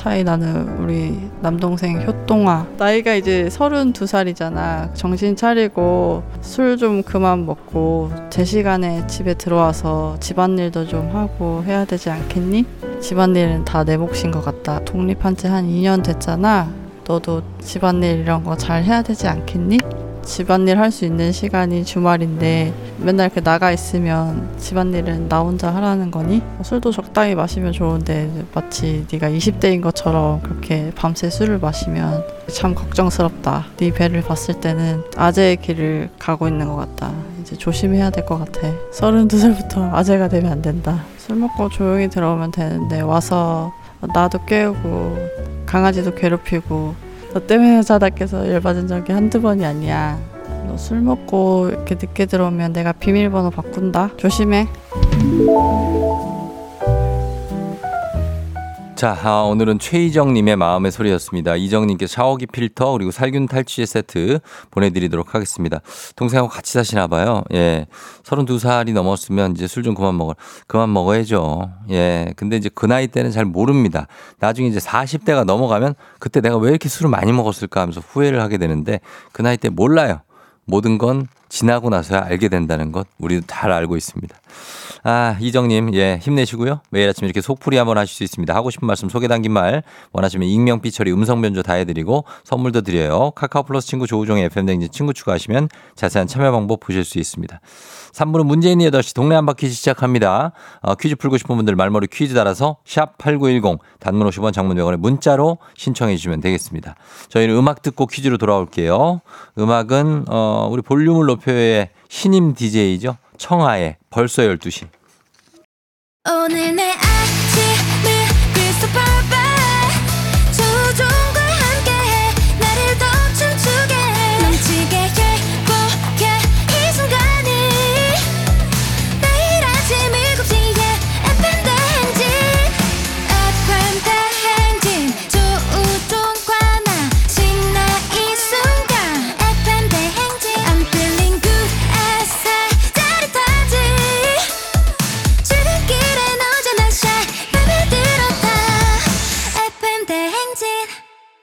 차이 나는 우리 남동생 효동아. 나이가 이제 32살이잖아. 정신 차리고 술 좀 그만 먹고 제 시간에 집에 들어와서 집안일도 좀 하고 해야 되지 않겠니? 집안일은 다 내 몫인 것 같다. 독립한 지 한 2년 됐잖아 너도 집안일 이런 거 잘 해야 되지 않겠니? 집안일 할 수 있는 시간이 주말인데 맨날 이렇게 나가 있으면 집안일은 나 혼자 하라는 거니? 뭐 술도 적당히 마시면 좋은데 마치 네가 20대인 것처럼 그렇게 밤새 술을 마시면 참 걱정스럽다. 네 배를 봤을 때는 아재의 길을 가고 있는 것 같다. 이제 조심해야 될 것 같아. 32살부터 아재가 되면 안 된다. 술 먹고 조용히 들어오면 되는데 와서 나도 깨우고 강아지도 괴롭히고 너 때문에 자다 깨서 열받은 적이 한두 번이 아니야. 너 술 먹고 이렇게 늦게 들어오면 내가 비밀번호 바꾼다. 조심해. 자, 아, 오늘은 최희정님의 마음의 소리였습니다. 이정님께 샤워기 필터 그리고 살균 탈취제 세트 보내드리도록 하겠습니다. 동생하고 같이 사시나 봐요. 예, 32살이 넘었으면 이제 술 좀 그만 먹어, 그만 먹어야죠. 예, 근데 이제 그 나이 때는 잘 모릅니다. 나중에 이제 40대가 넘어가면 그때 내가 왜 이렇게 술을 많이 먹었을까 하면서 후회를 하게 되는데 그 나이 때 몰라요. 모든 건 지나고 나서야 알게 된다는 것 우리도 잘 알고 있습니다. 아, 이정님, 예, 힘내시고요. 매일 아침 이렇게 속풀이 한번 하실 수 있습니다. 하고 싶은 말씀 소개 담긴 말 원하시면 익명, 삐처리, 음성 변조 다 해드리고 선물도 드려요. 카카오 플러스 친구 조우종의 FM댕진 친구 추가하시면 자세한 참여 방법 보실 수 있습니다. 3부는 문재인이 8시 동네 한 바퀴 시작합니다. 어, 퀴즈 풀고 싶은 분들 말머리 퀴즈 달아서 샵 8910 단문 50원 장문 100원에 문자로 신청해 주시면 되겠습니다. 저희는 음악 듣고 퀴즈로 돌아올게요. 음악은 어, 우리 볼륨을 높여의 신임 DJ죠. 청하의 벌써 12시.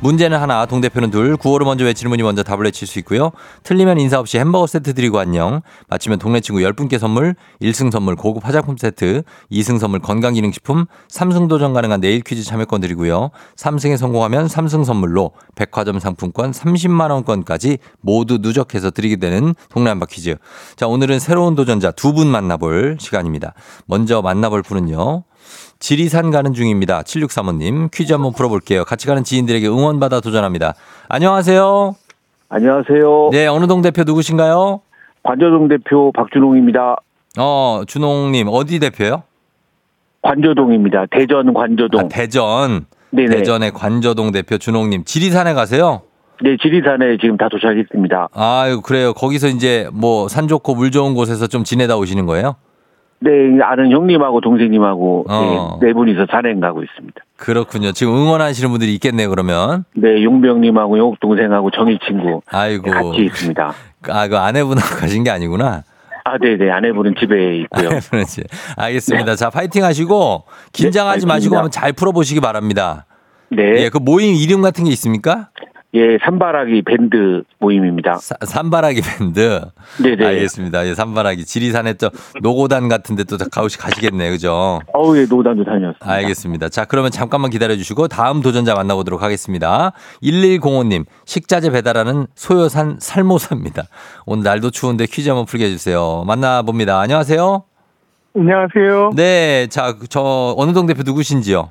문제는 하나, 동대표는 둘, 구호를 먼저 외치는 분이 먼저 답을 외칠 수 있고요. 틀리면 인사 없이 햄버거 세트 드리고 안녕. 맞히면 동네 친구 10분께 선물, 1승 선물 고급 화장품 세트, 2승 선물 건강기능식품, 3승 도전 가능한 내일 퀴즈 참여권 드리고요. 3승에 성공하면 3승 선물로 백화점 상품권 30만 원권까지 모두 누적해서 드리게 되는 동네 한바 퀴즈. 자, 오늘은 새로운 도전자 두 분 만나볼 시간입니다. 먼저 만나볼 분은요. 지리산 가는 중입니다. 7635님 퀴즈 한번 풀어볼게요. 같이 가는 지인들에게 응원받아 도전합니다. 안녕하세요. 안녕하세요. 네, 어느 동 대표 누구신가요? 관저동 대표 박준홍입니다. 어, 준홍님 어디 대표요? 관저동입니다. 대전 관저동. 아, 대전. 네네. 대전의 관저동 대표 준홍님 지리산에 가세요? 네, 지리산에 지금 다 도착했습니다. 아유 그래요. 거기서 이제 뭐 산 좋고 물 좋은 곳에서 좀 지내다 오시는 거예요? 네, 아는 형님하고 동생님하고 어. 네, 네 분이서 산행 가고 있습니다. 그렇군요. 지금 응원하시는 분들이 있겠네요. 그러면. 네, 용병님하고 영욱 동생하고 정희 친구 아이고. 같이 있습니다. 아, 그 아내분하고 [LAUGHS] 가신 게 아니구나. 아, 네, 네. 아내분은 집에 있고요. [LAUGHS] 알겠습니다. 자, 파이팅 하시고 긴장하지 네, 마시고. 한번 잘 풀어보시기 바랍니다. 네. 예, 그 모임 이름 같은 게 있습니까? 예, 산바라기 밴드 모임입니다. 사- 산바라기 밴드. 네네. 알겠습니다. 예, 산바라기. 지리산에 또 노고단 같은 데 또 가시 가시겠네. 그죠? 어우, 예, 노단도 다녔습니다. 알겠습니다. 자, 그러면 잠깐만 기다려 주시고 다음 도전자 만나보도록 하겠습니다. 1105님, 식자재 배달하는 소요산 살모사입니다. 오늘 날도 추운데 퀴즈 한번 풀게 해주세요. 만나봅니다. 안녕하세요. 안녕하세요. 네, 자, 저, 어느 동 대표 누구신지요?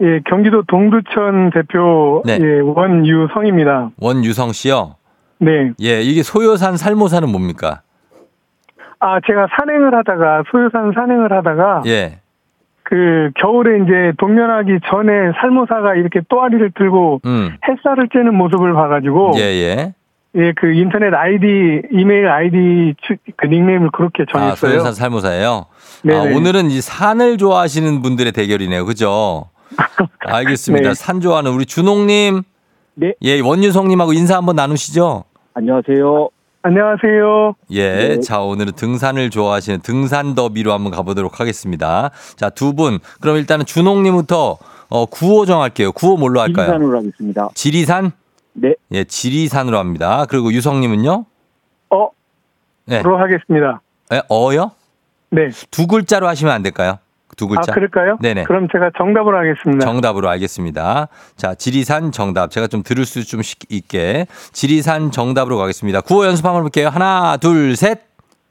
예, 경기도 동두천 대표 네. 예, 원유성입니다. 원유성 씨요? 네. 예, 이게 소요산 살모사는 뭡니까? 아, 제가 산행을 하다가 소요산 산행을 하다가 예, 그 겨울에 이제 동면하기 전에 살모사가 이렇게 또아리를 들고 음, 햇살을 쬐는 모습을 봐가지고 예, 예. 예, 그 인터넷 아이디, 이메일 아이디 추- 그 닉네임을 그렇게 아, 정했어요. 소연산 살모사예요. 아, 네네. 오늘은 이 산을 좋아하시는 분들의 대결이네요. 그죠? [LAUGHS] 알겠습니다. 네. 산 좋아하는 우리 준홍님. 네. 예, 원유성님하고 인사 한번 나누시죠. 안녕하세요. 안녕하세요. 예. 네. 자, 오늘은 등산을 좋아하시는 등산 더비로 한번 가보도록 하겠습니다. 자, 두 분. 그럼 일단은 준홍님부터 어, 구호 정할게요. 구호 뭘로 할까요? 지리산으로 하겠습니다. 지리산? 네. 예, 지리산으로 합니다. 그리고 유성님은요? 어, 네. 로 하겠습니다. 예, 어요? 네. 두 글자로 하시면 안 될까요? 두 글자. 아, 그럴까요? 네네. 그럼 제가 정답으로 하겠습니다. 정답으로 알겠습니다. 자, 지리산 정답. 제가 좀 들을 수 좀 있게. 지리산 정답으로 가겠습니다. 구호 연습 한번 볼게요. 하나, 둘, 셋.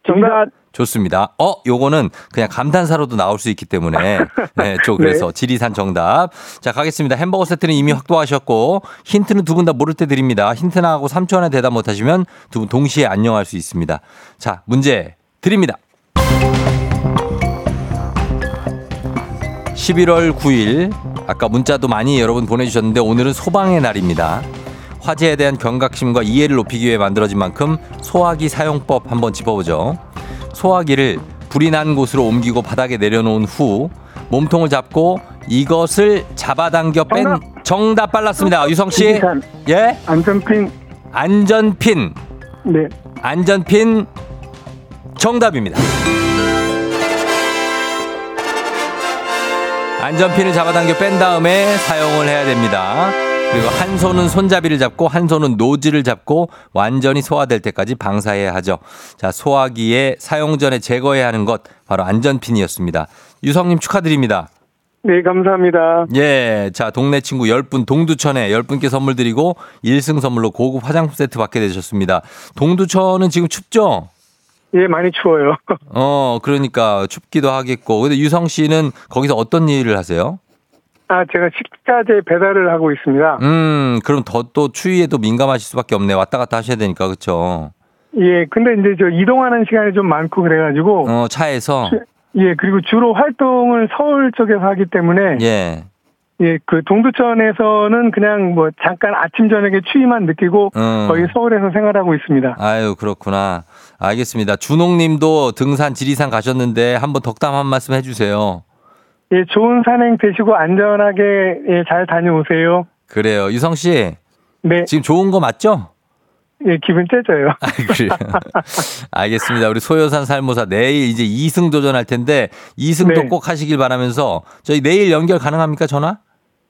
정답. 좋습니다. 어, 요거는 그냥 감탄사로도 나올 수 있기 때문에. [LAUGHS] 네, 좀 그래서 지리산 정답. 자, 가겠습니다. 햄버거 세트는 이미 확보하셨고, 힌트는 두 분 다 모를 때 드립니다. 힌트 나하고 3초 안에 대답 못 하시면 두 분 동시에 안녕할 수 있습니다. 자, 문제 드립니다. 11월 9일 아까 문자도 많이 여러분 보내주셨는데 오늘은 소방의 날입니다. 화재에 대한 경각심과 이해를 높이기 위해 만들어진 만큼 소화기 사용법 한번 짚어보죠. 소화기를 불이 난 곳으로 옮기고 바닥에 내려놓은 후 몸통을 잡고 이것을 잡아당겨 뺀 정답. 정답 빨랐습니다. 유성 씨, 지리산. 예, 안전핀. 안전핀, 네. 안전핀 정답입니다. 안전핀을 잡아당겨 뺀 다음에 사용을 해야 됩니다. 그리고 한 손은 손잡이를 잡고 한 손은 노즐을 잡고 완전히 소화될 때까지 방사해야 하죠. 자, 소화기에 사용 전에 제거해야 하는 것 바로 안전핀이었습니다. 유성님 축하드립니다. 네, 감사합니다. 예. 자, 동네 친구 10분 동두천에 10분께 선물 드리고 1승 선물로 고급 화장품 세트 받게 되셨습니다. 동두천은 지금 춥죠? 예, 많이 추워요. [LAUGHS] 어, 그러니까 춥기도 하겠고. 근데 유성 씨는 거기서 어떤 일을 하세요? 아, 제가 식자재 배달을 하고 있습니다. 음, 그럼 더 또 추위에도 민감하실 수밖에 없네. 왔다 갔다 하셔야 되니까. 그렇죠? 예, 근데 이제 저 이동하는 시간이 좀 많고 그래가지고. 어, 차에서 예, 그리고 주로 활동을 서울 쪽에서 하기 때문에. 예. 예, 그 동두천에서는 그냥 뭐 잠깐 아침 저녁에 추위만 느끼고 음. 거의 서울에서 생활하고 있습니다. 아유, 그렇구나. 알겠습니다. 준홍 님도 등산 지리산 가셨는데 한번 덕담 한 말씀 해 주세요. 예, 좋은 산행 되시고 안전하게 예, 잘 다녀오세요. 그래요. 유성 씨. 네. 지금 좋은 거 맞죠? 예, 기분 째져요. [LAUGHS] 아, 그래요. 알겠습니다. 우리 소요산 살모사 내일 이제 2승 도전할 텐데 2승도 네. 꼭 하시길 바라면서 저희 내일 연결 가능합니까? 전화?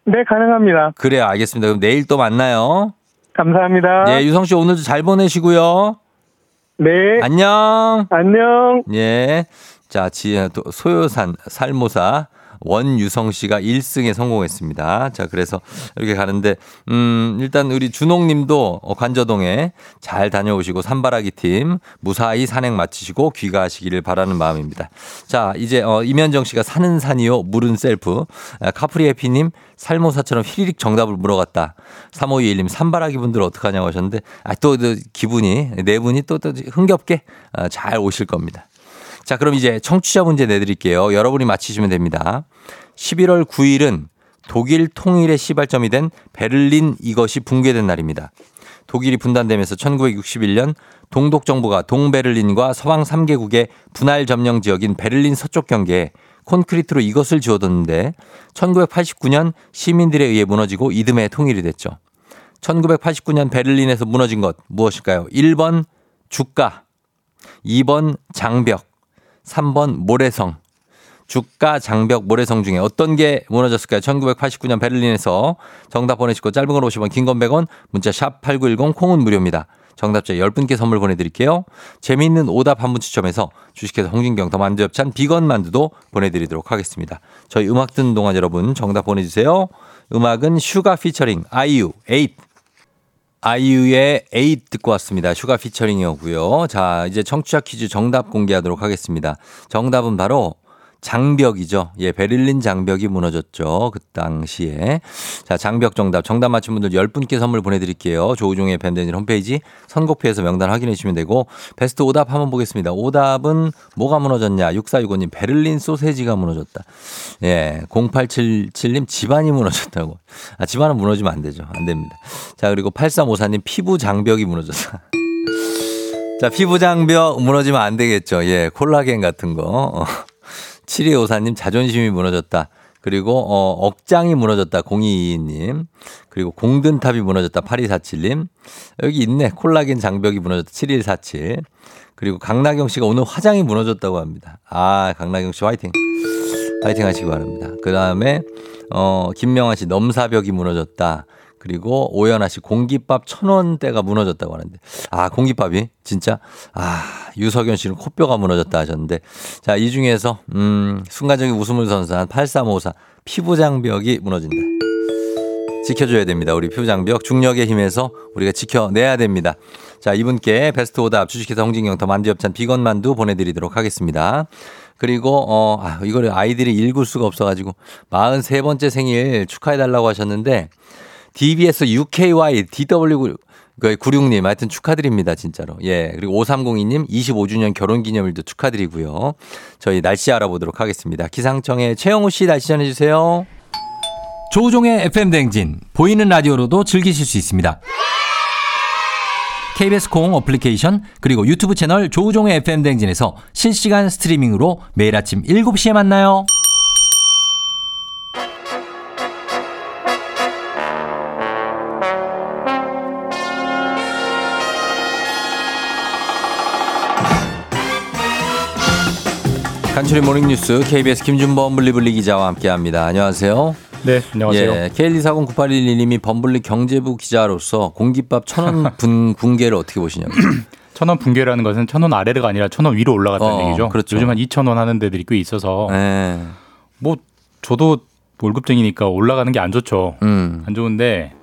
네, 가능합니다. 그래요. 알겠습니다. 그럼 내일 또 만나요. 감사합니다. 예, 유성 씨 오늘도 잘 보내시고요. 네. 안녕. 안녕. 예. 자, 지, 또 소요산 살모사 원유성 씨가 1승에 성공했습니다. 자, 그래서 이렇게 가는데, 음, 일단 우리 준홍 님도 어, 관저동에 잘 다녀오시고 산바라기 팀 무사히 산행 마치시고 귀가하시기를 바라는 마음입니다. 자, 이제 어, 이면정 씨가 사는 산이요, 물은 셀프. 아, 카프리 해피님 살모사처럼 휘리릭 정답을 물어갔다. 3521 님 산바라기 분들 어떡하냐고 하셨는데, 아, 또, 또 기분이, 네 분이 또, 또 흥겹게 아, 잘 오실 겁니다. 자, 그럼 이제 청취자 문제 내드릴게요. 여러분이 맞히시면 됩니다. 11월 9일은 독일 통일의 시발점이 된 베를린 이것이 붕괴된 날입니다. 독일이 분단되면서 1961년 동독 정부가 동베를린과 서방 3개국의 분할 점령 지역인 베를린 서쪽 경계에 콘크리트로 이것을 지어뒀는데 1989년 시민들에 의해 무너지고 이듬해 통일이 됐죠. 1989년 베를린에서 무너진 것 무엇일까요? 1번 주가, 2번 장벽, 3번 모래성. 주가, 장벽, 모래성 중에 어떤 게 무너졌을까요? 1989년 베를린에서 정답 보내시고 짧은 건 50원, 긴 건 100원, 문자 샵 8910 콩은 무료입니다. 정답자 10분께 선물 보내드릴게요. 재미있는 오답 한 분 추첨해서 주식회사 홍진경 더 만두 얇찬 비건 만두도 보내드리도록 하겠습니다. 저희 음악 듣는 동안 여러분 정답 보내주세요. 음악은 슈가 피처링 아이유 8 아이유의 에잇 듣고 왔습니다. 슈가 피처링이었고요. 자, 이제 청취자 퀴즈 정답 공개하도록 하겠습니다. 정답은 바로 장벽이죠. 예, 베를린 장벽이 무너졌죠. 그 당시에. 자, 장벽 정답. 정답 맞힌 분들 10분께 선물 보내드릴게요. 조우종의 밴드진 홈페이지 선곡표에서 명단 확인해 주시면 되고, 베스트 오답 한번 보겠습니다. 오답은 뭐가 무너졌냐? 6465님, 베를린 소세지가 무너졌다. 예, 0877님, 집안이 무너졌다고. 아, 집안은 무너지면 안 되죠. 안 됩니다. 자, 그리고 8354님, 피부 장벽이 무너졌다. 자, 피부 장벽 무너지면 안 되겠죠. 예, 콜라겐 같은 거. 어. 7254님 자존심이 무너졌다. 그리고 어, 억장이 무너졌다. 0222님. 그리고 공든탑이 무너졌다. 8247님. 여기 있네. 콜라겐 장벽이 무너졌다. 7147. 그리고 강나경 씨가 오늘 화장이 무너졌다고 합니다. 아, 강나경 씨 화이팅. 화이팅 하시기 바랍니다. 그 다음에, 어, 김명환 씨 넘사벽이 무너졌다. 그리고 오연아 씨 공깃밥 천 원대가 무너졌다고 하는데. 아, 공깃밥이? 진짜? 아, 유석연 씨는 코뼈가 무너졌다 하셨는데. 자, 이 중에서, 음, 순간적인 웃음을 선사한 8354 피부 장벽이 무너진다. 지켜줘야 됩니다. 우리 피부 장벽 중력의 힘에서 우리가 지켜내야 됩니다. 자, 이분께 베스트 오답 주식회사 홍진경 더 만두엽찬 비건 만두 보내드리도록 하겠습니다. 그리고 어, 아, 이거를 아이들이 읽을 수가 없어가지고 43번째 생일 축하해달라고 하셨는데 DBS UKY DW 96님 하여튼 축하드립니다 진짜로 예 그리고 5302님 25주년 결혼기념일도 축하드리고요 저희 날씨 알아보도록 하겠습니다 기상청의 최영우 씨 날씨 전해주세요 조우종의 FM 댕진 보이는 라디오로도 즐기실 수 있습니다. KBS 콩 어플리케이션 그리고 유튜브 채널 조우종의 FM 댕진에서 실시간 스트리밍으로 매일 아침 7시에 만나요. 간추린 모닝뉴스 KBS 김준범 블리블리 기자와 함께합니다 안녕하세요 네, 안녕하세요. 예, K124098111님이 범블리 경제부 기자로서 공깃밥 천원 [LAUGHS] 분 붕괴를 어떻게 보시냐고 [CLEARS THROAT] 천원 붕괴라는 것은 천원 아래가 아니라 천원 위로 올라갔다는 어, 얘기죠. 그렇죠. 요즘 한 2천 원 하는 데들이 꽤 있어서 네. 뭐 저도 월급쟁이니까 올라가는 게 안 좋죠. 음. 안 좋은데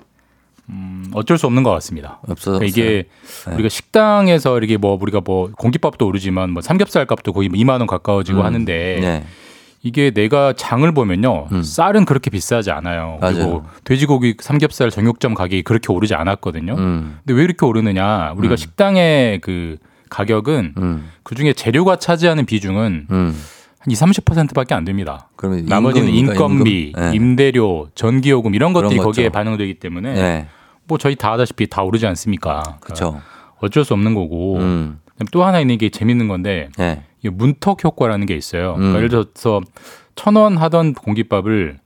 음, 어쩔 수 없는 것 같습니다. 없어 그러니까 이게 네. 우리가 식당에서 이렇게 뭐 우리가 뭐 공깃밥도 오르지만 뭐 삼겹살 값도 거의 2만 원 가까워지고 음. 하는데 네. 이게 내가 장을 보면요 음. 쌀은 그렇게 비싸지 않아요. 맞아요. 그리고 돼지고기 삼겹살 정육점 가격이 그렇게 오르지 않았거든요. 음. 근데 왜 이렇게 오르느냐? 우리가 음. 식당의 그 가격은 음. 그 중에 재료가 차지하는 비중은 음. 한 2, 30%밖에 안 됩니다. 그러면 나머지는? 인건비, 임금? 네. 임대료, 전기요금 이런 것들이 거기에. 반영되기 때문에 네. 뭐 저희 다 아다시피 다 오르지 않습니까? 그러니까 그렇죠. 어쩔 수 없는 거고. 음. 또 하나 있는 게 재밌는 건데 네. 문턱 효과라는 게 있어요. 음. 그러니까 예를 들어서 천 원 하던 공깃밥을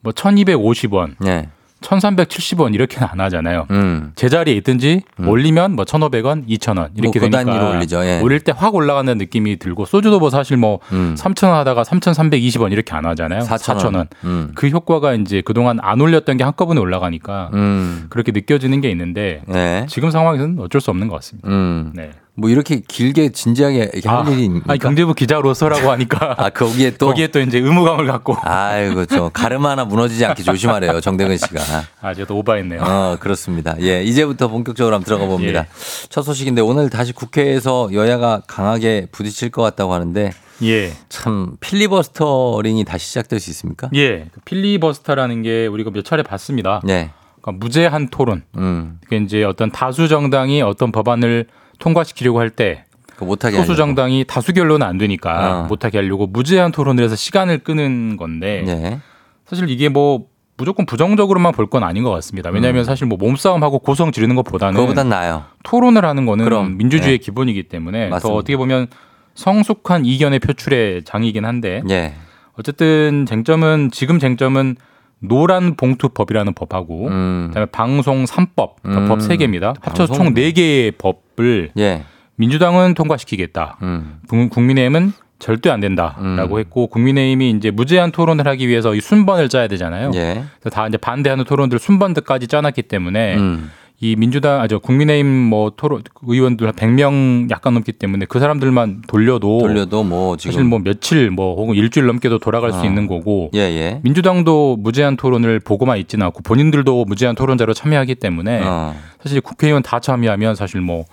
뭐 1,250원, 네. 1,370원 이렇게는 안 하잖아요. 음. 제자리에 있든지 올리면 뭐 1,500원, 2,000원 이렇게 뭐 되니까 고단위로 올리죠. 예. 올릴 때 확 올라가는 느낌이 들고 소주도 뭐 사실 뭐 음. 3,000원 하다가 3,320원 이렇게 안 하잖아요. 4,000원. 4,000원. 음. 그 효과가 이제 그동안 안 올렸던 게 한꺼번에 올라가니까 음. 그렇게 느껴지는 게 있는데 네. 지금 상황에서는 어쩔 수 없는 것 같습니다. 음. 네. 뭐 이렇게 길게 진지하게 이렇게 할 일이 있니까 아니, 경제부 기자로서라고 하니까 [LAUGHS] 아, 거기에 또 거기에 또 이제 의무감을 갖고 아이고 저 가르마 하나 무너지지 않게 조심하래요 정대근 씨가. 아 제가 또 오바했네요. 어 그렇습니다. 예 이제부터 본격적으로 한번 들어가 봅니다. 예. 첫 소식인데 오늘 다시 국회에서 여야가 강하게 부딪힐 것 같다고 하는데 예. 참 필리버스터링이 다시 시작될 수 있습니까? 예. 그 필리버스터라는 게 우리가 몇 차례 봤습니다. 네. 그러니까 무제한 토론. 음. 그게 이제 어떤 다수 정당이 어떤 법안을 통과시키려고 할때그 못하게 소수. 정당이 다수결로는 안 되니까 어. 못하게 하려고 무제한 토론을 해서 시간을 끄는 건데 네. 사실 이게 뭐 무조건 부정적으로만 볼 건 아닌 것 같습니다. 왜냐하면 사실 뭐 몸싸움하고 고성 지르는 것보다는 음. 그거보단 나아요. 토론을 하는 거는 그럼. 민주주의의 네. 기본이기 때문에 맞습니다. 더 어떻게 보면 성숙한 이견의 표출의 장이긴 한데 예. 어쨌든 쟁점은 지금 쟁점은 노란 봉투법이라는 법하고 음. 그다음에 방송 3법 그러니까 음. 법 3개입니다. 합쳐서? 총 4개의 법을 예. 민주당은 통과시키겠다. 음. 국- 국민의힘은 절대 안 된다라고 했고 국민의힘이 이제 무제한 토론을 하기 위해서 이 순번을 짜야 되잖아요. 예. 그래서 다 이제 반대하는 토론들 순번들까지 짜놨기 때문에 음. 이 민주당 아저 국민의힘 뭐 토론 의원들 한 100명 약간 넘기 때문에 그 사람들만 돌려도 돌려도 뭐 지금 사실 뭐 며칠 뭐 혹은 일주일 넘게도 돌아갈 수 어. 있는 거고 예, 예. 민주당도 무제한 토론을 보고만 있지는 않고 본인들도 무제한 토론자로 참여하기 때문에 어. 사실 국회의원 다 참여하면 사실 뭐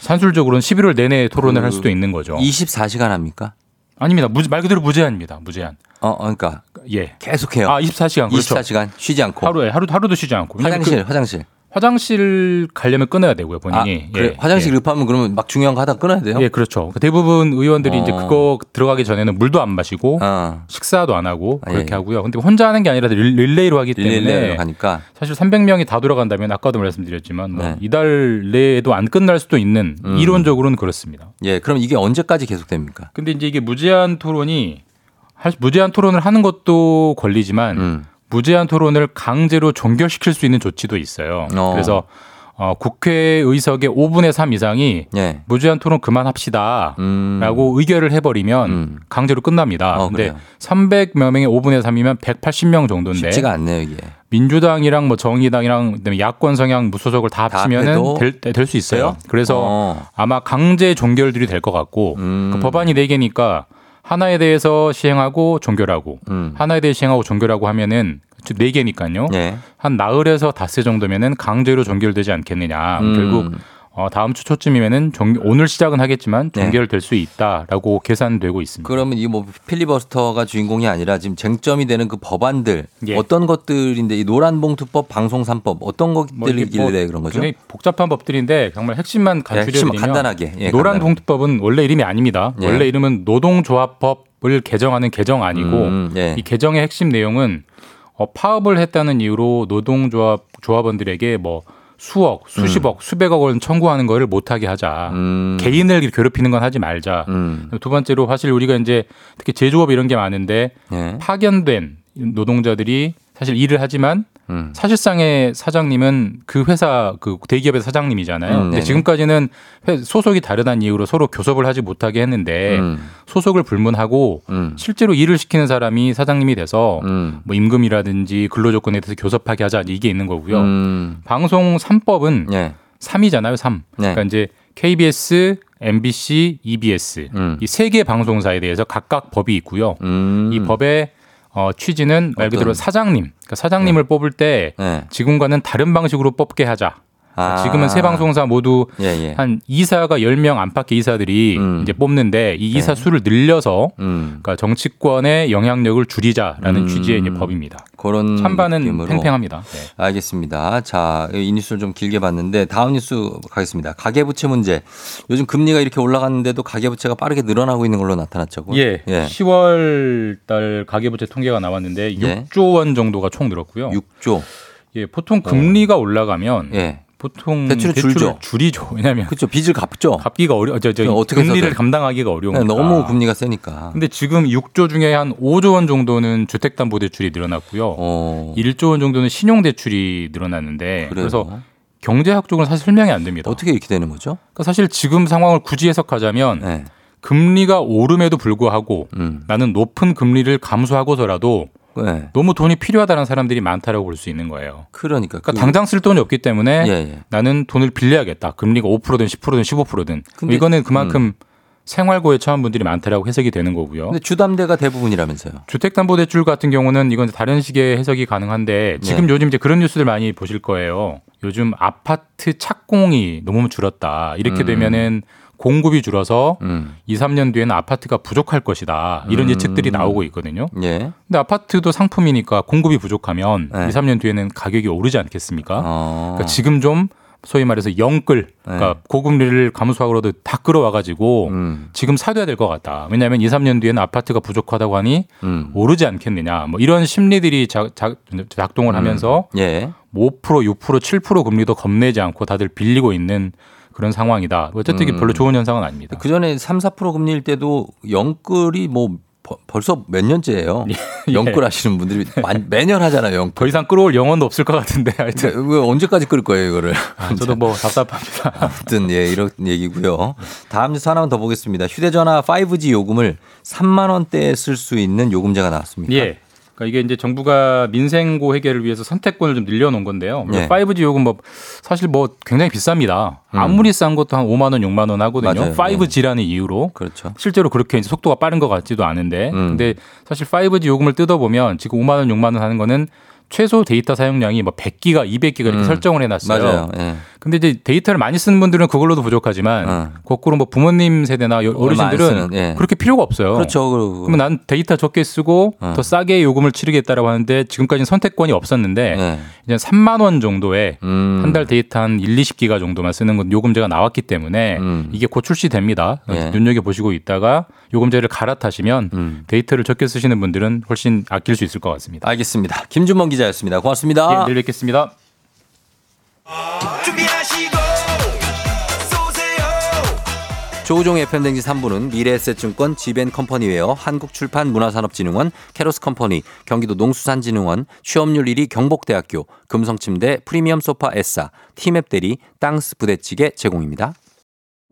산술적으로는 11월 내내 토론을 그 할 수도 있는 거죠. 24시간 합니까? 아닙니다. 무, 말 그대로 무제한입니다. 무제한. 어, 어, 그러니까 예. 계속해요. 아, 24시간. 그렇죠. 24시간 쉬지 않고. 하루에 하루 하루도 쉬지 않고. 화장실, 그 화장실. 화장실 가려면 끊어야 되고요, 본인이. 아, 그래, 예, 화장실 예. 급하면 그러면 막 중요한 거 하다 끊어야 돼요? 예, 그렇죠. 대부분 의원들이 어. 이제 그거 들어가기 전에는 물도 안 마시고 어. 식사도 안 하고 아, 그렇게 예. 하고요. 근데 혼자 하는 게 아니라 릴- 릴레이로 하기 때문에 릴레이로 가니까. 사실 300명이 다 돌아간다면 아까도 말씀드렸지만 뭐 네. 이달 내에도 안 끝날 수도 있는 음. 이론적으로는 그렇습니다. 예, 그럼 이게 언제까지 계속됩니까? 근데 이제 이게 무제한 토론이 할- 무제한 토론을 하는 것도 권리지만 음. 무제한 토론을 강제로 종결시킬 수 있는 조치도 있어요. 어. 그래서 어, 국회의석의 5분의 3 이상이 예. 무제한 토론 그만합시다. 음. 라고 의결을 해버리면 음. 강제로 끝납니다. 어, 근데 그래요. 300명 명의 5분의 3이면 180명 정도인데 쉽지가 않네요, 이게. 민주당이랑 뭐 정의당이랑 그다음에 야권 성향 무소속을 다다 합치면은 합해도 될수 있어요. 그래서 어. 아마 강제 종결들이 될 것 같고 음. 그 법안이 네 개니까 하나에 대해서 시행하고 종결하고 음. 하나에 대해 시행하고 종결하고 하면은 네 개니까요. 예. 한 나흘에서 닷새 정도면은 강제로 종결되지 않겠느냐. 음. 결국 어, 다음 주 초쯤이면은 종- 오늘 시작은 하겠지만 네. 종결될 수 있다라고 계산되고 있습니다. 그러면 이게 뭐 필리버스터가 주인공이 아니라 지금 쟁점이 되는 그 법안들 예. 어떤 것들인데 이 노란봉투법, 방송 3법 어떤 뭐 것들이길래 뭐 그런 거죠? 굉장히 복잡한 법들인데 정말 핵심만 네, 핵심 간추려드리면 간단하게. 예, 노란 간단하게. 봉투법은 원래 이름이 아닙니다. 예. 원래 이름은 노동조합법을 개정하는 개정 아니고 음, 예. 이 개정의 핵심 내용은 어, 파업을 했다는 이유로 노동조합 조합원들에게 뭐 수억, 수십억, 수백억 원 청구하는 거를 못하게 하자. 음. 개인을 괴롭히는 건 하지 말자. 음. 두 번째로 사실 우리가 이제 특히 제조업 이런 게 많은데 예. 파견된 노동자들이 사실 일을 하지만 음. 사실상의 사장님은 그 회사 그 대기업의 사장님이잖아요. 음, 근데. 지금까지는 회- 소속이 다르다는 이유로 서로 교섭을 하지 못하게 했는데 음. 소속을 불문하고 음. 실제로 일을 시키는 사람이 사장님이 돼서 음. 뭐 임금이라든지 근로 조건에 대해서 교섭하게 하자 이게 있는 거고요. 음. 방송 3법은 예. 3이잖아요. 3. 네. 그러니까 이제 KBS, MBC, EBS 음. 이세 개 방송사에 대해서 각각 법이 있고요. 음. 이 법의 어, 취지는 말 그대로 어떤- 사장님, 그러니까 사장님을 뽑을 때 예. 지금과는 다른 방식으로 뽑게 하자. 아. 지금은 세 방송사 모두 예, 예. 한 이사가 10명 안팎의 이사들이 음. 이제 뽑는데 이 이사 네. 수를 늘려서 음. 그러니까 정치권의 영향력을 줄이자라는 음. 취지의 이제 법입니다. 그런 찬반은 느낌으로. 팽팽합니다. 네. 알겠습니다. 자, 이 뉴스를 좀 길게 봤는데 다음 뉴스 가겠습니다. 가계부채 문제. 요즘 금리가 이렇게 올라갔는데도 가계부채가 빠르게 늘어나고 있는 걸로 나타났죠. 예, 예. 10월 달 가계부채 통계가 나왔는데 예. 6조 원 정도가 총 늘었고요. 6조. 예, 보통 금리가 올라가면 예. 보통 대출을 대출을 줄죠. 줄이죠. 왜냐하면 그렇죠. 빚을 갚죠. 갚기가 어려, 저, 저 어떻게 금리를. 감당하기가 어려우니까. 네, 너무 금리가 세니까. 근데 지금 6조 중에 한 5조 원 정도는 주택담보대출이 늘어났고요. 어. 1조 원 정도는 신용대출이 늘어났는데 그래요. 그래서 경제학적으로는 사실 설명이 안 됩니다. 어떻게 이렇게 되는 거죠? 그러니까 사실 지금 상황을 굳이 해석하자면 네. 금리가 오름에도 불구하고 음. 나는 높은 금리를 감수하고서라도 네. 너무 돈이 필요하다는 사람들이 많다라고 볼 수 있는 거예요. 그러니까. 그러니까 그- 당장 쓸 돈이 없기 때문에 예, 예. 나는 돈을 빌려야겠다. 금리가 5%든 10%든 15%든 근데- 음. 이거는 그만큼 생활고에 처한 분들이 많다라고 해석이 되는 거고요. 근데 주담대가 대부분이라면서요. 주택담보대출 같은 경우는 이건 다른 식의 해석이 가능한데 지금 네. 요즘 이제 그런 뉴스들 많이 보실 거예요. 요즘 아파트 착공이 너무 줄었다. 이렇게 음. 되면은 공급이 줄어서 음. 2, 3년 뒤에는 아파트가 부족할 것이다. 이런 음. 예측들이 나오고 있거든요. 예. 근데 아파트도 상품이니까 공급이 부족하면 네. 2, 3년 뒤에는 가격이 오르지 않겠습니까? 어. 그러니까 지금 좀 소위 말해서 영끌, 그러니까 네. 고금리를 감수하고라도 다 끌어와 가지고 음. 지금 사둬야 될 것 같다. 왜냐하면 2, 3년 뒤에는 아파트가 부족하다고 하니 음. 오르지 않겠느냐. 뭐 이런 심리들이 작, 작, 작동을 음. 하면서 예. 5%, 6%, 7% 금리도 겁내지 않고 다들 빌리고 있는 그런 상황이다. 어쨌든 음. 별로 좋은 현상은 아닙니다. 그 전에 3, 4% 금리일 때도 영끌이 뭐 버- 벌써 몇 년째예요. [LAUGHS] 예. 영끌 하시는 분들이 만- 매년 하잖아요. 영끌. 더 이상 끌어올 영혼도 없을 것 같은데 하여튼 그러니까 왜 언제까지 끌 거예요, 이거를? 저도 뭐 답답합니다. [LAUGHS] 아무튼 예 이런 얘기고요. 다음 뉴스 하나만 더 보겠습니다. 휴대전화 5G 요금을 3만 원대에 쓸 수 있는 요금제가 나왔습니다. 예. 그러니까 이게 이제 정부가 민생고 해결을 위해서 선택권을 좀 늘려놓은 건데요. 예. 5G 요금 뭐 사실 뭐 굉장히 비쌉니다. 아무리 싼 것도 한 5만 원, 6만 원 하거든요. 음. 맞아요. 5G라는 이유로. 그렇죠. 실제로 그렇게 이제 속도가 빠른 것 같지도 않은데. 음. 근데 사실 5G 요금을 뜯어보면 지금 5만 원, 6만 원 하는 거는 최소 데이터 사용량이 뭐 100기가, 200기가 이렇게 음. 설정을 해놨어요. 맞아요. 예. 근데 이제 데이터를 많이 쓰는 분들은 그걸로도 부족하지만 거꾸로 뭐 부모님 세대나 어르신들은 쓰는, 예. 그렇게 필요가 없어요. 그렇죠. 그- 그러면 난 데이터 적게 쓰고 더 싸게 요금을 치르겠다라고 하는데 지금까지는 선택권이 없었는데 네. 이제 3만 원 정도에 음. 한달 데이터 한 1, 20기가 정도만 쓰는 건 요금제가 나왔기 때문에 이게 곧 출시됩니다. 음. 예. 눈여겨 보시고 있다가 요금제를 갈아타시면 음. 데이터를 적게 쓰시는 분들은 훨씬 아낄 수 있을 것 같습니다. 알겠습니다. 김준범 기자였습니다. 고맙습니다. 예, 내일 뵙겠습니다. 준비하시고 쏘세요 조우종 FM 대행진 3부는 미래에셋증권 지벤컴퍼니웨어 한국출판문화산업진흥원 캐로스컴퍼니 경기도 농수산진흥원 취업률 1위 경복대학교 금성침대 프리미엄 소파 에싸 티맵 대리 땅스 부대찌개 제공입니다.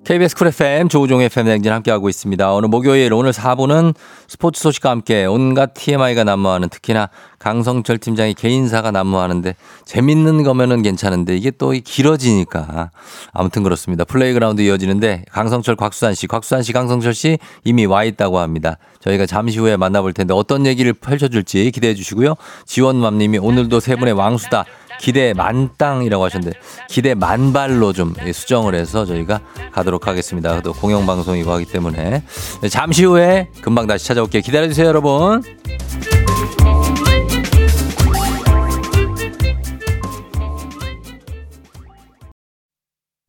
KBS 쿨 FM 조우종 FM 대행진 함께하고 있습니다. 오늘 목요일 오늘 4부는 스포츠 소식과 함께 온갖 TMI가 난무하는 특히나 강성철 팀장이 개인사가 난무하는데 재밌는 거면은 괜찮은데 이게 또 길어지니까 아무튼 그렇습니다. 플레이그라운드 이어지는데 강성철 곽수산 씨, 곽수산 씨, 강성철 씨 이미 와 있다고 합니다. 저희가 잠시 후에 만나볼 텐데 어떤 얘기를 펼쳐줄지 기대해 주시고요. 지원맘님이 오늘도 세 분의 왕수다. 기대 만땅이라고 하셨는데 기대 만발로 좀 수정을 해서 저희가 가도록 하겠습니다. 또 공영방송이고 하기 때문에 네, 잠시 후에 금방 다시 찾아올게요. 기다려주세요 여러분.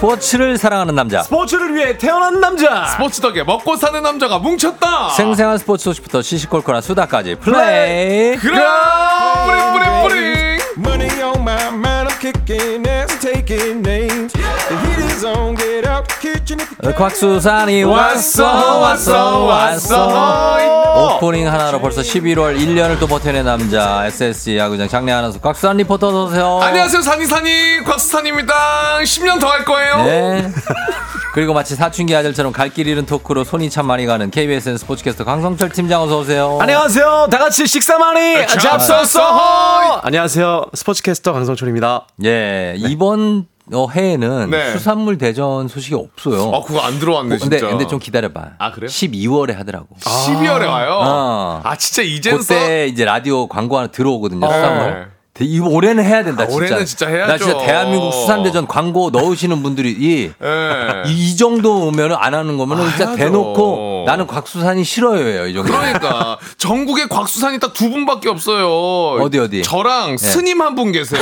스포츠를 사랑하는 남자. 스포츠를 위해 태어난 남자. 스포츠 덕에 먹고 사는 남자가 뭉쳤다. 생생한 스포츠 소식부터 시시콜콜한 수다까지 플레이. 그럼 뿌링 뿌링 뿌링. Money on my mind, I'm kicking ass, taking names. The heat is on, 곽수산이 왔어 왔어 왔어 오프닝 하나로 벌써 11월 1년을 또 버텨낸 남자 SSG 야구장 장내 아나운서 곽수산 리포터 어서 오세요 안녕하세요 산이산이 곽수산입니다. 10년 더 할 거예요. 네. [LAUGHS] 그리고 마치 사춘기 아들처럼 갈 길 잃은 토크로 손이 참 많이 가는 KBSN 스포츠캐스터 강성철 팀장 어서 오세요 안녕하세요. 다 같이 식사 많이 잡숴서. 안녕하세요. 스포츠캐스터 강성철입니다. 예 이번 어, 해에는 네. 수산물 대전 소식이 없어요 아 그거 안 들어왔네 근데, 진짜. 근데 좀 기다려봐 아, 그래요? 12월에 하더라고 12월에 와요. 어. 아 진짜 이젠서 그때 이제 라디오 광고 하나 들어오거든요. 어. 수산물. 대- 이거 올해는 해야 된다. 아, 진짜. 올해는 진짜 해야죠. 나 진짜 대한민국 수산대전 광고 넣으시는 분들이 이, 예. 이, 이 정도 오면 안 하는 거면은 진짜 해야죠. 대놓고 나는 곽수산이 싫어요. 이 정도. 그러니까 [LAUGHS] 전국에 곽수산이 딱 두 분밖에 없어요. 어디, 어디? 저랑 네. 스님 한 분 계세요.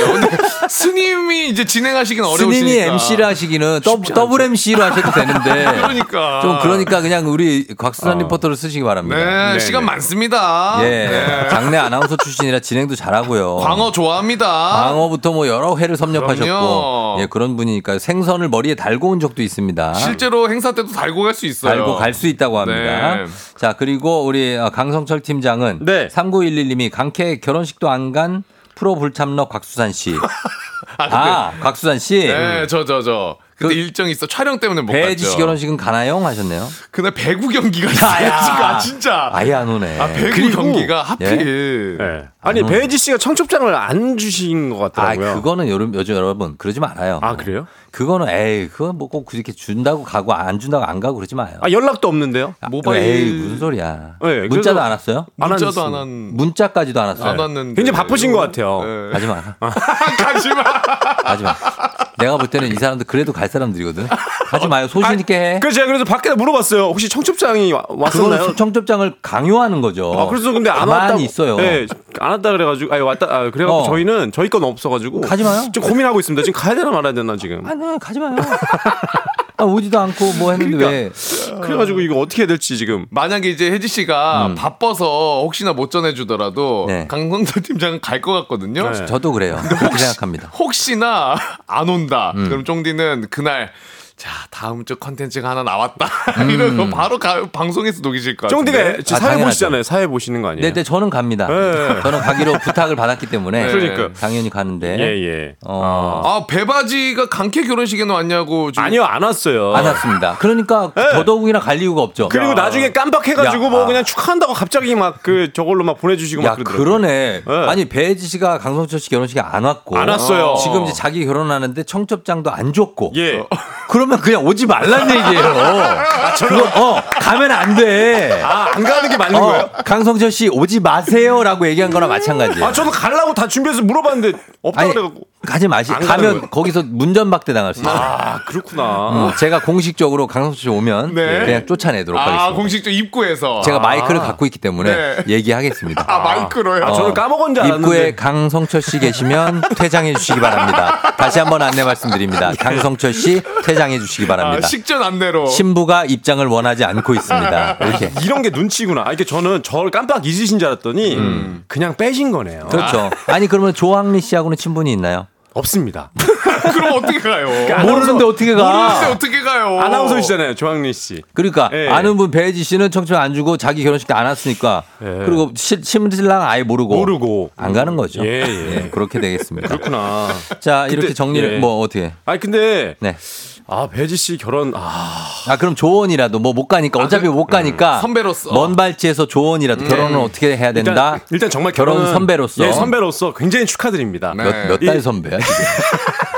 스님이 이제 진행하시긴 어려우시니까. 스님이 MC를 하시기는 더, 더블 MC로 하셔도 되는데. [LAUGHS] 그러니까. 좀 그러니까 그냥 우리 곽수산 리포터를 쓰시기 바랍니다. 네, 시간 많습니다. 예. 네. 장내 아나운서 출신이라 진행도 잘하고요. 광어 좋아합니다. 광어부터 뭐 여러 회를 섭렵하셨고 그럼요. 예 그런 분이니까 생선을 머리에 달고 온 적도 있습니다. 실제로 행사 때도 달고 갈 수 있어요. 달고 갈 수 있다고 합니다. 네. 자 그리고 우리 어, 강성철 팀장은 3911님이 강캐 결혼식도 안 간 프로 불참러 곽수산 씨. [LAUGHS] 아, 곽수산 씨. 네, 저, 저, 저. 그때 일정이 있어. 촬영 때문에 못 배지 씨. 결혼식은 가나요? 하셨네요. 그날 배구 경기가 [LAUGHS] 있어요. [LAUGHS] 아, 진짜. 아예 안 오네. 아, 배구 그리고- 경기가 하필. 네. 아니 배지 씨가 청첩장을 안 주신 것 아, 같더라고요. 그거는 요즘, 요즘 여러분 그러지 말아요. 아, 그래요? 그거는 에이, 그거 뭐꼭 그렇게 준다고 가고 안 준다고 안 가고 그러지 마요. 아 연락도 없는데요? 모바일 에이, 무슨 소리야. 네, 문자도 안 왔어요? 안 문자도 왔어요. 안 한. 문자까지도 안 왔어요. 안 왔는데. 굉장히 바쁘신 것 같아요. 네. [LAUGHS] 가지 마. [LAUGHS] 가지 마. 가지 마. 내가 볼 때는 이 사람들 그래도 갈 사람들이거든. 하지 마요. 소신 있게 해. 그래서 제가 그래서 밖에 물어봤어요. 혹시 청첩장이 와- 왔었나요? 그거는 청첩장을 강요하는 거죠. 아, 그래서 근데 안 왔다고 있어요. 네, 안 왔다 그래가지고 아니 왔다 아, 그래가지고 어. 저희는 저희 건 없어가지고 가지 마요. 좀 고민하고 있습니다. 지금 가야 되나 말아야 되나 지금. 아니, 네, 가지 마요. 아, 오지도 않고 뭐 했는데 왜? 그래가지고 이거 어떻게 해야 될지 지금. 만약에 이제 혜지 씨가 음. 바빠서 혹시나 못 전해주더라도 네. 강성철 팀장은 갈 것 같거든요. 네. 저도 그래요. 그렇게 생각합니다. 혹시나 안 온다. 음. 그럼 쫑디는 그날 자 다음 주 컨텐츠가 하나 나왔다. [LAUGHS] 음. 이러면 바로 가, 방송에서 녹이실 것 같은데. 쫑디가 제 아, 사회 당연하죠. 보시잖아요. 사회 보시는 거 아니에요? 네, 네, 저는 갑니다. 네. 저는 가기로 [LAUGHS] 부탁을 받았기 때문에 그러니까. 당연히 가는데 예, 예. 어, 아 배바지가 강캐 결혼식에는 왔냐고. 지금. 아니요, 안 왔어요. 안 왔습니다. 그러니까 [LAUGHS] 더더욱이나 갈 이유가 없죠. 그리고 나중에 깜빡해가지고 야, 뭐 아. 그냥 축하한다고 갑자기 막 그 저걸로 막 보내주시고 야, 막 그러더라고요. 그러네. 아니, 배혜지 씨가 강성철 씨 결혼식에 안 왔고. 안 왔어요. 지금 이제 자기 결혼하는데 청첩장도 안 줬고. 예. 그 러면 그냥 오지 말란 얘기예요. [LAUGHS] 아, 그거, 어, 가면 안 돼. 아, 안 가는 게 맞는 어, 거예요? 강성철 씨 오지 마세요라고 얘기한 거나 마찬가지예요. 아, 저는 가려고 다 준비해서 물어봤는데 없다 아니, 그래갖고. 가지 마시. 가면 거예요. 거기서 문전박대 당할 수 있어요. 아, 그렇구나. 음, 제가 공식적으로 강성철 씨 오면 네. 그냥 쫓아내도록 아 하겠습니다. 공식적 입구에서. 제가 아. 마이크를 갖고 있기 때문에 네. 얘기하겠습니다. 아 마이크로요. 아, 저는 까먹은 줄 알았는데. 입구에 강성철 씨 계시면 퇴장해 주시기 바랍니다. 다시 한번 안내 말씀드립니다. 강성철 씨 퇴장해 주시기 아, 바랍니다. 식전 안내로. 신부가 입장을 원하지 않고 있습니다. [LAUGHS] 이렇게. 이런 게 눈치구나. 아, 이게 저는 저를 깜빡 잊으신 줄 알았더니 그냥 빼신 거네요. 음. 그렇죠. 아니 그러면 조항리 씨하고는 친분이 있나요? 없습니다. [LAUGHS] 그럼 어떻게 가요? 모르는데 어떻게 모르는데 가? 어떻게 가요? 아나운서시잖아요, 조항리 씨. 그러니까 예. 아는 분 배혜지 씨는 청첩 안 주고 자기 결혼식 때 안 왔으니까 예. 그리고 시- 신랑 아예 모르고 모르고 안 가는 거죠. 예, 예. 예, 그렇게 되겠습니다. 그렇구나. 자 이렇게 근데- 정리를 예. 뭐 어떻게? 아니 근데 네. 아 배지 씨 결혼 아 아 그럼 조언이라도 뭐 못 가니까 어차피 못 가니까 음, 선배로서. 먼 발치에서 조언이라도 결혼은 어떻게 해야 된다. 일단, 일단 정말 결혼 선배로서 예 선배로서 굉장히 축하드립니다. 네. 몇달 이- 선배야 지금? [LAUGHS]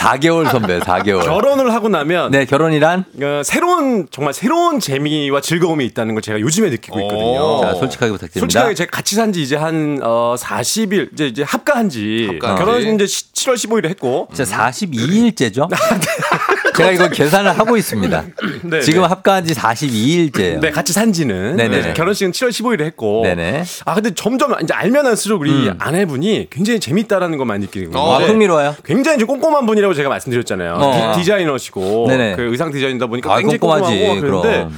4개월 선배, 4개월. 결혼을 하고 나면 네 결혼이란 어, 새로운 정말 새로운 재미와 즐거움이 있다는 걸 제가 요즘에 느끼고 있거든요. 자 솔직하게 부탁드립니다. 솔직하게 제가 같이 산 지 이제 한 어, 40일 이제 이제 합가한 지 합가한 지. 결혼 이제 7월 15일에 했고 진짜 42일째죠? [LAUGHS] 제가 이거 계산을 하고 있습니다. [LAUGHS] 네, 지금 네. 합가한 지 42일째예요. 네, 같이 산 지는 네네. 네, 결혼식은 7월 15일에 했고 네네. 아 근데 점점 이제 알면 할수록 우리 음. 아내분이 굉장히 재밌다라는 걸 많이 느끼는 거예요. 아, 네. 흥미로워요. 굉장히 좀 꼼꼼한 분이라고 제가 말씀드렸잖아요. 어. 디, 자이너시고 네네. 그 의상 디자이너다 보니까 아, 굉장히 꼼꼼하지, 꼼꼼하고 그런데.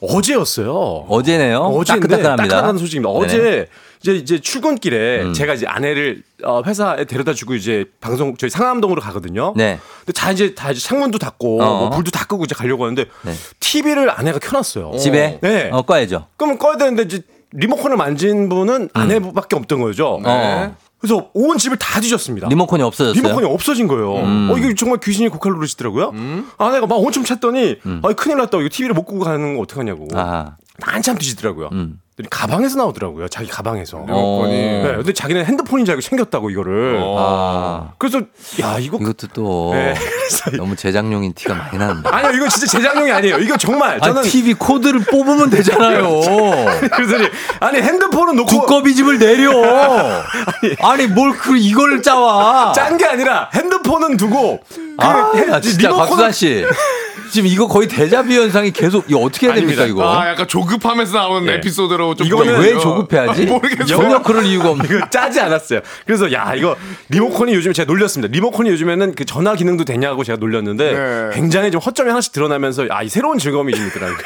어제였어요. 어제네요. 어제인데 따끈따끈합니다. 따끈한 소식입니다. 네네. 어제 이제 이제 출근길에 음. 제가 이제 아내를 어, 회사에 데려다 주고 이제 방송 저희 상암동으로 가거든요. 네. 근데 다 이제 다 이제 창문도 닫고 어. 뭐 불도 다 끄고 이제 가려고 하는데 네. TV를 아내가 켜놨어요. 집에 네. 어 꺼야죠. 그럼 꺼야 되는데 이제 리모컨을 만진 분은 아내밖에 없던 거죠. 음. 어. 그래서 온 집을 다 뒤졌습니다. 리모컨이 없어졌어요. 리모컨이 없어진 거예요. 음. 어, 이게 정말 귀신이 고칼 누르시더라고요. 아내가 막 엄청 찾더니, 아, 큰일 났다. 이거 TV를 못 끄고 가는 거 어떡하냐고. 음. 아하. 한참 뒤지더라고요. 음. 가방에서 나오더라고요. 자기 가방에서. 어. 네, 근데 자기는 핸드폰인 줄 알고 챙겼다고, 이거를. 아. 그래서, 야, 이거. 이것도 또 네. [LAUGHS] 너무 제작용인 티가 많이 나는데. 아니요, 이거 진짜 제작용이 아니에요. 이거 정말. 저는. 아니, TV 코드를 뽑으면 되잖아요. [LAUGHS] 그래서 아니, 핸드폰은 놓고. 두꺼비 집을 내려. [LAUGHS] 아니, 뭘그 이걸 짜와. 짠 게 아니라 핸드폰은 두고. 그 아, 핸- 나 진짜 리모컨은- 곽수산 씨. 지금 이거 거의 대자뷰 현상이 계속 이거 어떻게 해야 됩니까 이거? 아 약간 조급하면서 나오는 네. 에피소드로 좀 이거는 왜 조급해하지? [LAUGHS] 모르겠어요. 전혀 그럴 이유가 없는. 이거 짜지 않았어요. 그래서 야 이거 리모컨이 요즘 제가 놀렸습니다. 리모컨이 요즘에는 그 전화 기능도 되냐고 제가 놀렸는데 네. 굉장히 좀 허점이 하나씩 드러나면서 아 이 새로운 즐거움이 좀 있더라고요.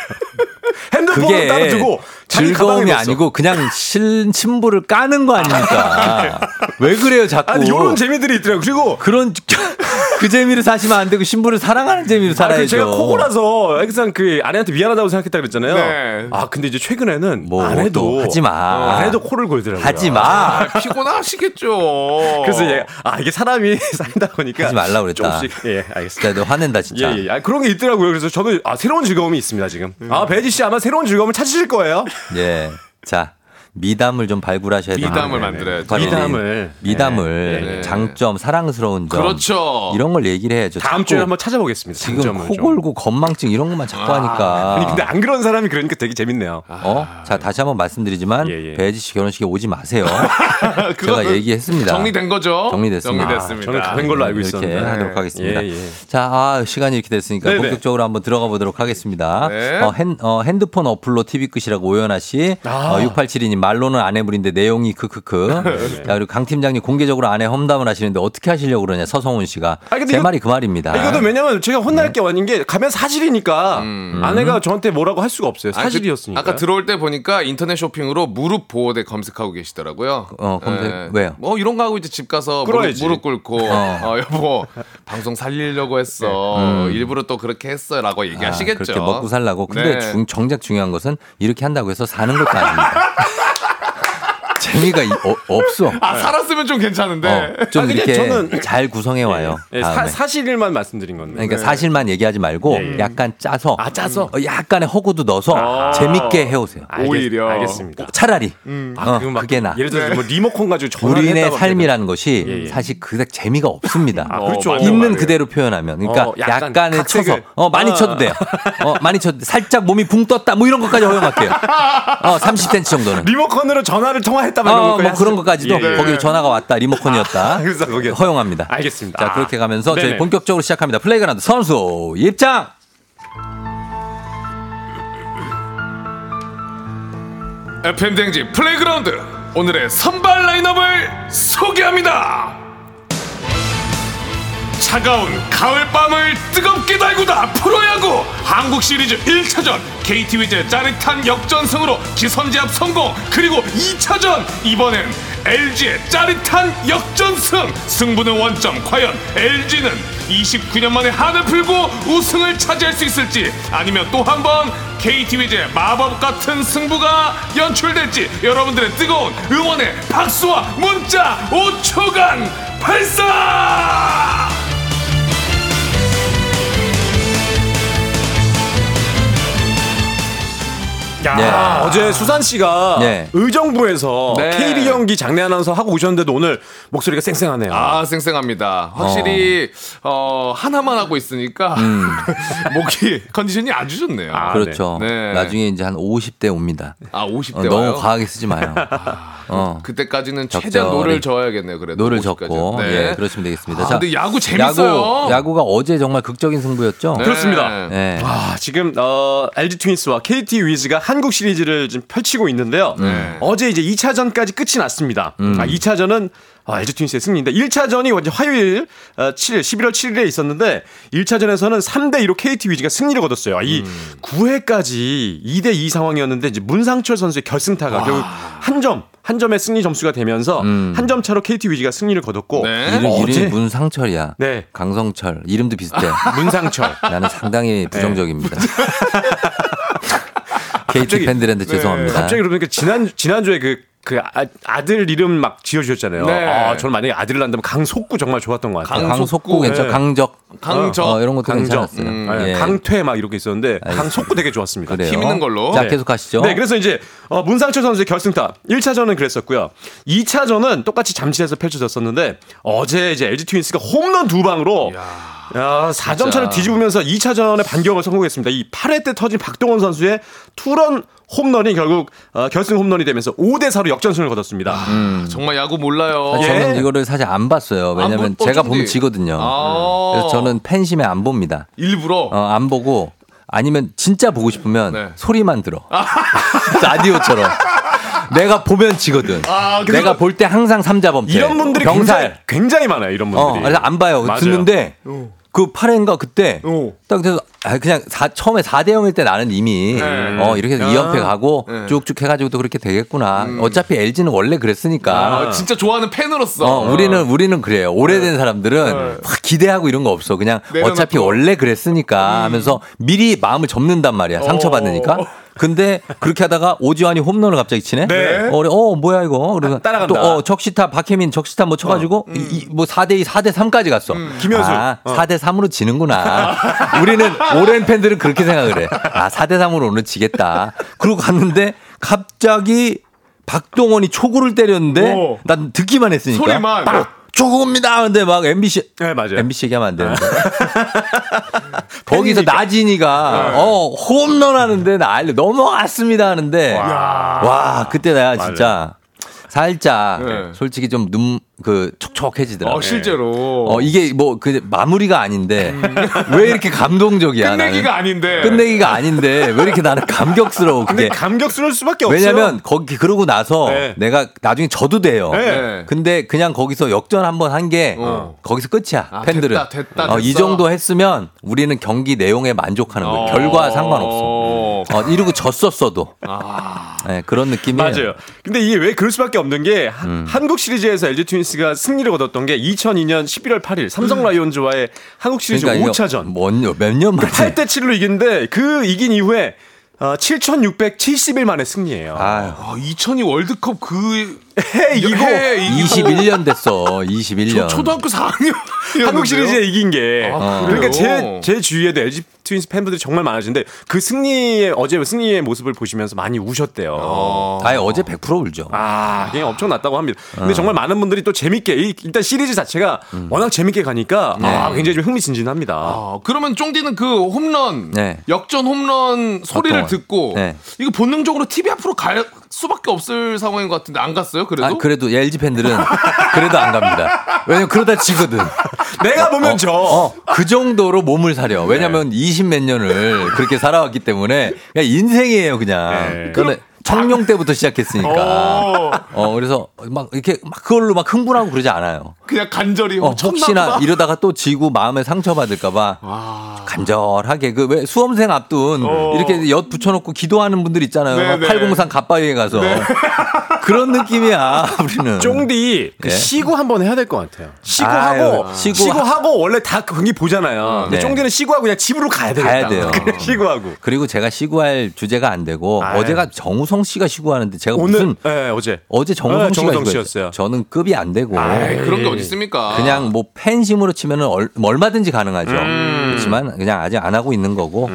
핸드폰을 따로 두고 즐거움이. 아니고 그냥 실 침부를 까는 거 아닙니까? [LAUGHS] 왜 그래요 자꾸? 아니 이런 재미들이 있더라고요. 그리고 그런 [LAUGHS] 그 재미를 사시면 안 되고 신부를 사랑하는 재미로 아, 살아야죠. 그 제가 코고라서 항상 그 아내한테 미안하다고 생각했다 그랬잖아요. 네. 아 근데 이제 최근에는 뭐 아내도 또 하지 마. 아내도 코를 골더라고요. 하지 마. 아, 피곤하시겠죠. [LAUGHS] 그래서 이제 아 이게 사람이 살다 보니까 하지 말라 그랬다. 조금씩 예 알겠습니다. 너 화낸다 진짜. 예, 예. 아, 그런 게 있더라고요. 그래서 저도 아, 새로운 즐거움이 있습니다, 지금. 아, 배지 씨 아마 새로운 즐거움을 찾으실 거예요. 예. 자, 미담을 좀 발굴하셔야 됩니다. 미담을 만들어야죠. 관리인. 미담을. 미담을 네. 네. 장점, 사랑스러운 점 그렇죠. 이런 걸 얘기를 해야죠. 다음 주에 한번 찾아보겠습니다. 지금 장점을 코 좀. 골고 건망증 이런 것만 자꾸 하니까. 아니, 근데 안 그런 사람이 그러니까 되게 재밌네요. 어? 자, 다시 한번 말씀드리지만 예, 예. 배지 씨 결혼식에 오지 마세요. [LAUGHS] 제가 얘기했습니다. 정리된 거죠? 정리됐습니다. 정리됐습니다. 저는 다른 걸로 알고 이렇게 있었는데. 하도록 하겠습니다. 예, 예. 자, 아, 시간이 이렇게 됐으니까 네네. 본격적으로 한번 들어가 보도록 하겠습니다. 네. 어, 핸, 어, 핸드폰 어플로 TV 끝이라고 오연아 씨, 아. 어, 6872님 말로는 아내분인데 내용이 크크크. [LAUGHS] 네. 자, 그리고 강 팀장님 공개적으로 아내 험담을 하시는데 어떻게 하시려고 그러냐 서성훈 씨가. 아니, 제 이거- 말이 그 말입니다. 아, 이거도 왜냐면 제가 혼날 게 아닌 게 가면 사실이니까 아내가 저한테 뭐라고 할 수가 없어요. 아, 그- 사실이었으니까. 아까 들어올 때 보니까 인터넷 쇼핑으로 무릎 보호대 검색하고 계시더라고요. 어, 검색- 왜요? 뭐 이런 거 하고 이제 집 가서 무릎. 무릎 꿇고 어. 어. 여보 방송 살리려고 했어. 음. 일부러 또 그렇게 했어라고 아, 얘기하시겠죠. 그렇게 먹고 살라고. 근데 네. 중- 정작 중요한 것은 이렇게 한다고 해서 사는 것도 아닙니다. [LAUGHS] 재미가 이- 어, 없어. 아 살았으면 좀 괜찮은데. 어, 좀 아, 근데 이렇게 저는- 잘 구성해 와요. 예, 사, 다음에. 사실만 말씀드린 건데. 그러니까 사실만 얘기하지 말고 예, 예. 약간 짜서 아, 짜서? 어, 약간의 허구도 넣어서 아. 재밌게 해오세요. 알겠, 오히려. 알겠 습니다. 차라리 아, 어, 그럼 막 그게 나. 예를 들어서 뭐 리모컨 가지고 전화를 우리의 했다고 삶이라는 것이 예, 예. 사실 그닥 재미가 없습니다. 아, 그렇죠. 맞아, 있는 맞아요. 그대로 표현하면 그러니까 어, 약간 약간의 각색을. 쳐서 어 많이 아. 쳐도 돼요. 어 많이 쳐도 돼. 살짝 몸이 붕 떴다 뭐 이런 것까지 허용할게요. 어 30cm 정도는. 리모컨으로 전화를 통화했 다막 어, 이런 뭐 것까지 그런? 것까지도 예, 예. 거기로 전화가 왔다 리모컨이었다. 그래서 거기에 허용합니다. 알겠습니다. 자 아. 그렇게 가면서 저희 네네. 본격적으로 시작합니다. 플레이그라운드 선수 입장. FM 대행진 플레이그라운드 오늘의 선발 라인업을 소개합니다. 차가운 가을밤을 뜨겁게 달구다 프로야구! 한국 시리즈 1차전 KT 위즈 짜릿한 역전승으로 기선제압 성공 그리고 2차전! 이번엔 LG의 짜릿한 역전승! 승부는 원점. 과연 LG는 29년 만에 한을 풀고 우승을 차지할 수 있을지 아니면 또 한 번 KT 위즈의 마법 같은 승부가 연출될지 여러분들의 뜨거운 응원의 박수와 문자 5초간 발사! 야, 네. 어제 수산 씨가 네. 의정부에서 네. KB 경기 장례 아나운서 하고 오셨는데도 오늘 목소리가 쌩쌩하네요. 아, 쌩쌩합니다. 확실히 어, 하나만 하고 있으니까 [LAUGHS] 목이 컨디션이 아주 좋네요. 아, 그렇죠. 네. 나중에 이제 한 50대 옵니다. 아, 50대 어. 너무 과하게 쓰지 마요. 어. 그때까지는 적절히. 최대한 노를 저어야겠네요. 그래도 노를 50까지. 젓고 네. 예 그러시면 되겠습니다. 아, 자, 근데 야구 재밌어요. 야구, 야구가 어제 정말 극적인 승부였죠. 네. 그렇습니다. 네. 아, 지금 어, LG 트윈스와 KT 위즈가 한국 시리즈를 지금 펼치고 있는데요. 네. 어제 이제 2차전까지 끝이 났습니다. 아, 2차전은 아, LG 트윈스의 승리인데 1차전이 어제 화요일 어, 7일 11월 7일에 있었는데 1차전에서는 3대 2로 KT 위즈가 승리를 거뒀어요. 이 9회까지 2대 2 상황이었는데 이제 문상철 선수의 결승타가 결국 한 점, 한 점의 승리 점수가 되면서 한점 차로 KT 위즈가 승리를 거뒀고 네. 이름, 어제 이름이 문상철이야. 네. 강성철. 이름도 비슷해. [LAUGHS] 문상철 나는 상당히 부정적입니다. [LAUGHS] [LAUGHS] KT 갑자기- 팬들한테 죄송합니다. 갑자기 그러니까 지난 지난주에 그 그 아, 들 이름 막 지어주셨잖아요. 네. 아, 저는 만약에 아들을 낳는다면 강속구 정말 좋았던 것 같아요. 강속구 괜찮, 네. 강적, 강적. 어, 이런 것도 강적, 괜찮았어요. 음, 네, 예. 강퇴 막 이렇게 있었는데 알겠습니다. 강속구 되게 좋았습니다. 그래요. 힘 있는 걸로. 자, 네. 계속 가시죠. 네, 그래서 이제 어, 문상철 선수의 결승타 1차전은 그랬었고요. 2차전은 똑같이 잠실에서 펼쳐졌었는데 어제 이제 LG 트윈스가 홈런 두 방으로 야, 4점 차를 뒤집으면서 2차전에 반격을 성공했습니다. 이 8회 때 터진 박동원 선수의 투런 홈런이 결국 어, 결승 홈런이 되면서 5대 4로 역전승을 거뒀습니다. 정말 야구 몰라요. 아, 저는 예. 이거를 사실 안 봤어요. 왜냐면 안 보- 제가. 보면 지거든요. 아. 그래서 저는 팬심에 안 봅니다. 일부러 어, 안 보고 아니면 진짜 보고 싶으면 네. 소리만 들어. [LAUGHS] 라디오처럼. 내가 보면 지거든. 아, 내가 볼 때 항상 삼자범퇴. 이런 분들이 병살. 굉장히, 굉장히 많아요. 이런 분들이. 어, 그래서 안 봐요. 맞아요. 듣는데 그 8회인가 그때 어. 딱 그래서 아, 그냥 사- 처음에 4대 0일 때 나는 이미 네. 어, 이렇게 아. 2연패 가고 네. 쭉쭉 해가지고 또 그렇게 되겠구나. 어차피 LG는 원래 그랬으니까. 아, 진짜 좋아하는 팬으로서 어, 우리는 우리는 그래요. 오래된 사람들은 막 기대하고 이런 거 없어. 그냥 내려놓고. 어차피 원래 그랬으니까 하면서 미리 마음을 접는단 말이야. 상처 받으니까. 근데 그렇게 하다가 오지환이 홈런을 갑자기 치네. 네. 어, 그래, 어 뭐야 이거. 그래서 따라간다. 또 어, 적시타 박혜민 적시타 뭐 쳐가지고 이, 이, 뭐 4대 2, 4대 3까지 갔어. 김현수. 아, 어. 4대 3으로 지는구나. [LAUGHS] 우리는 오랜 팬들은 그렇게 생각을 해. 아 4대 3으로 오늘 지겠다. 그러고 갔는데 갑자기 박동원이 초구를 때렸는데 오. 난 듣기만 했으니까. 소리만. 조금입니다. 근데 막 MBC 네, 맞아요. MBC 얘기하면 안 되는데. [LAUGHS] 거기서 나진이가 어 홈런 하는데 난리 넘어갔습니다 하는데 와, 그때 내가 진짜 살짝 네. 솔직히 좀 눈 그 촉촉해지더라고. 어, 실제로. 어, 이게 뭐 그 마무리가 아닌데 왜 이렇게 감동적이야? 끝내기가 나는? 아닌데. 끝내기가 아닌데 왜 이렇게 나는 감격스러워? 근데 그게 감격스러울 수밖에 없어요. 왜냐면 거기 그러고 나서 네. 내가 나중에 져도 돼요. 네. 근데 그냥 거기서 역전 한번 한게 어. 거기서 끝이야. 아, 팬들은 됐다, 됐다, 어, 이 됐어. 정도 했으면 우리는 경기 내용에 만족하는 거예요. 어. 결과 상관없어. 어, 이러고 졌었어도 아. 네, 그런 느낌이에요. 맞아요. 근데 이게 왜 그럴 수밖에 없는 게 하- 음. 한국 시리즈에서 LG 트윈스가 승리를 거뒀던 게 2002년 11월 8일 삼성 라이온즈와의 한국 시리즈 음. 그러니까 5차전. 몇년 만에 8대 7로 이겼는데 그 이긴 이후에 어, 7,670일 만에 승리예요. 아, 2002 월드컵 그 해 이기고 해 이기고 21년 됐어. 21년. 저 초등학교 4학년 한국 시리즈에 이긴 게 아, 그러니까 제? 제 주위에도 LG 트윈스 팬분들이 정말 많으신데 그 승리의 어제 승리의 모습을 보시면서 많이 우셨대요. 아예 어제 100% 울죠. 아, 그냥 엄청 났다고 합니다. 근데 어. 정말 많은 분들이 또 재밌게 이- 일단 시리즈 자체가 음. 워낙 재밌게 가니까 네. 아, 굉장히 좀 흥미진진합니다. 아, 그러면 쫑디는 그 홈런 네. 역전 홈런 소리를 어떤? 듣고 네. 이거 본능적으로 TV 앞으로 갈 수밖에 없을 상황인 것 같은데 안 갔어 요? 그래도? 아, 그래도 LG 팬들은 그래도 안 갑니다. 왜냐면 그러다 지거든. 내가 보면 어, 져. 어, 그 정도로 몸을 사려. 왜냐면 20몇 년을 그렇게 살아왔기 때문에 그냥 인생이에요, 그냥. 네. 청룡 때부터 시작했으니까. 어, 그래서 막 이렇게 막 그걸로 막 흥분하고 그러지 않아요. 그냥 간절히 어, 혹시나. 이러다가 또 지고 마음에 상처받을까봐 간절하게 그 왜 수험생 앞둔 어. 이렇게 엿 붙여놓고 기도하는 분들 있잖아요. 네, 네. 803 갑바위에 가서 그런 느낌이야 우리는. 쫑디 그 예. 시구 한번 해야 될 것 같아요. 시구 아유, 하고 시구 시구, 하- 하고 원래 다 경기 보잖아요. 근데 네. 쫑디는 시구하고 그냥 집으로 가야 되겠다. 가야 돼요. 시구하고. 그리고 제가 시구할 주제가 안 되고 아유. 어제가 정우성 씨가 시구하는데 제가 오늘 무슨 네, 어제 어제 정우성 네, 씨가 정우성 시구했어요. 씨였어요. 저는 급이 안 되고 아이, 그런 게 어디 있습니까? 그냥 뭐 팬심으로 치면은 얼, 얼마든지 가능하죠. 음. 그렇지만 그냥 아직 안 하고 있는 거고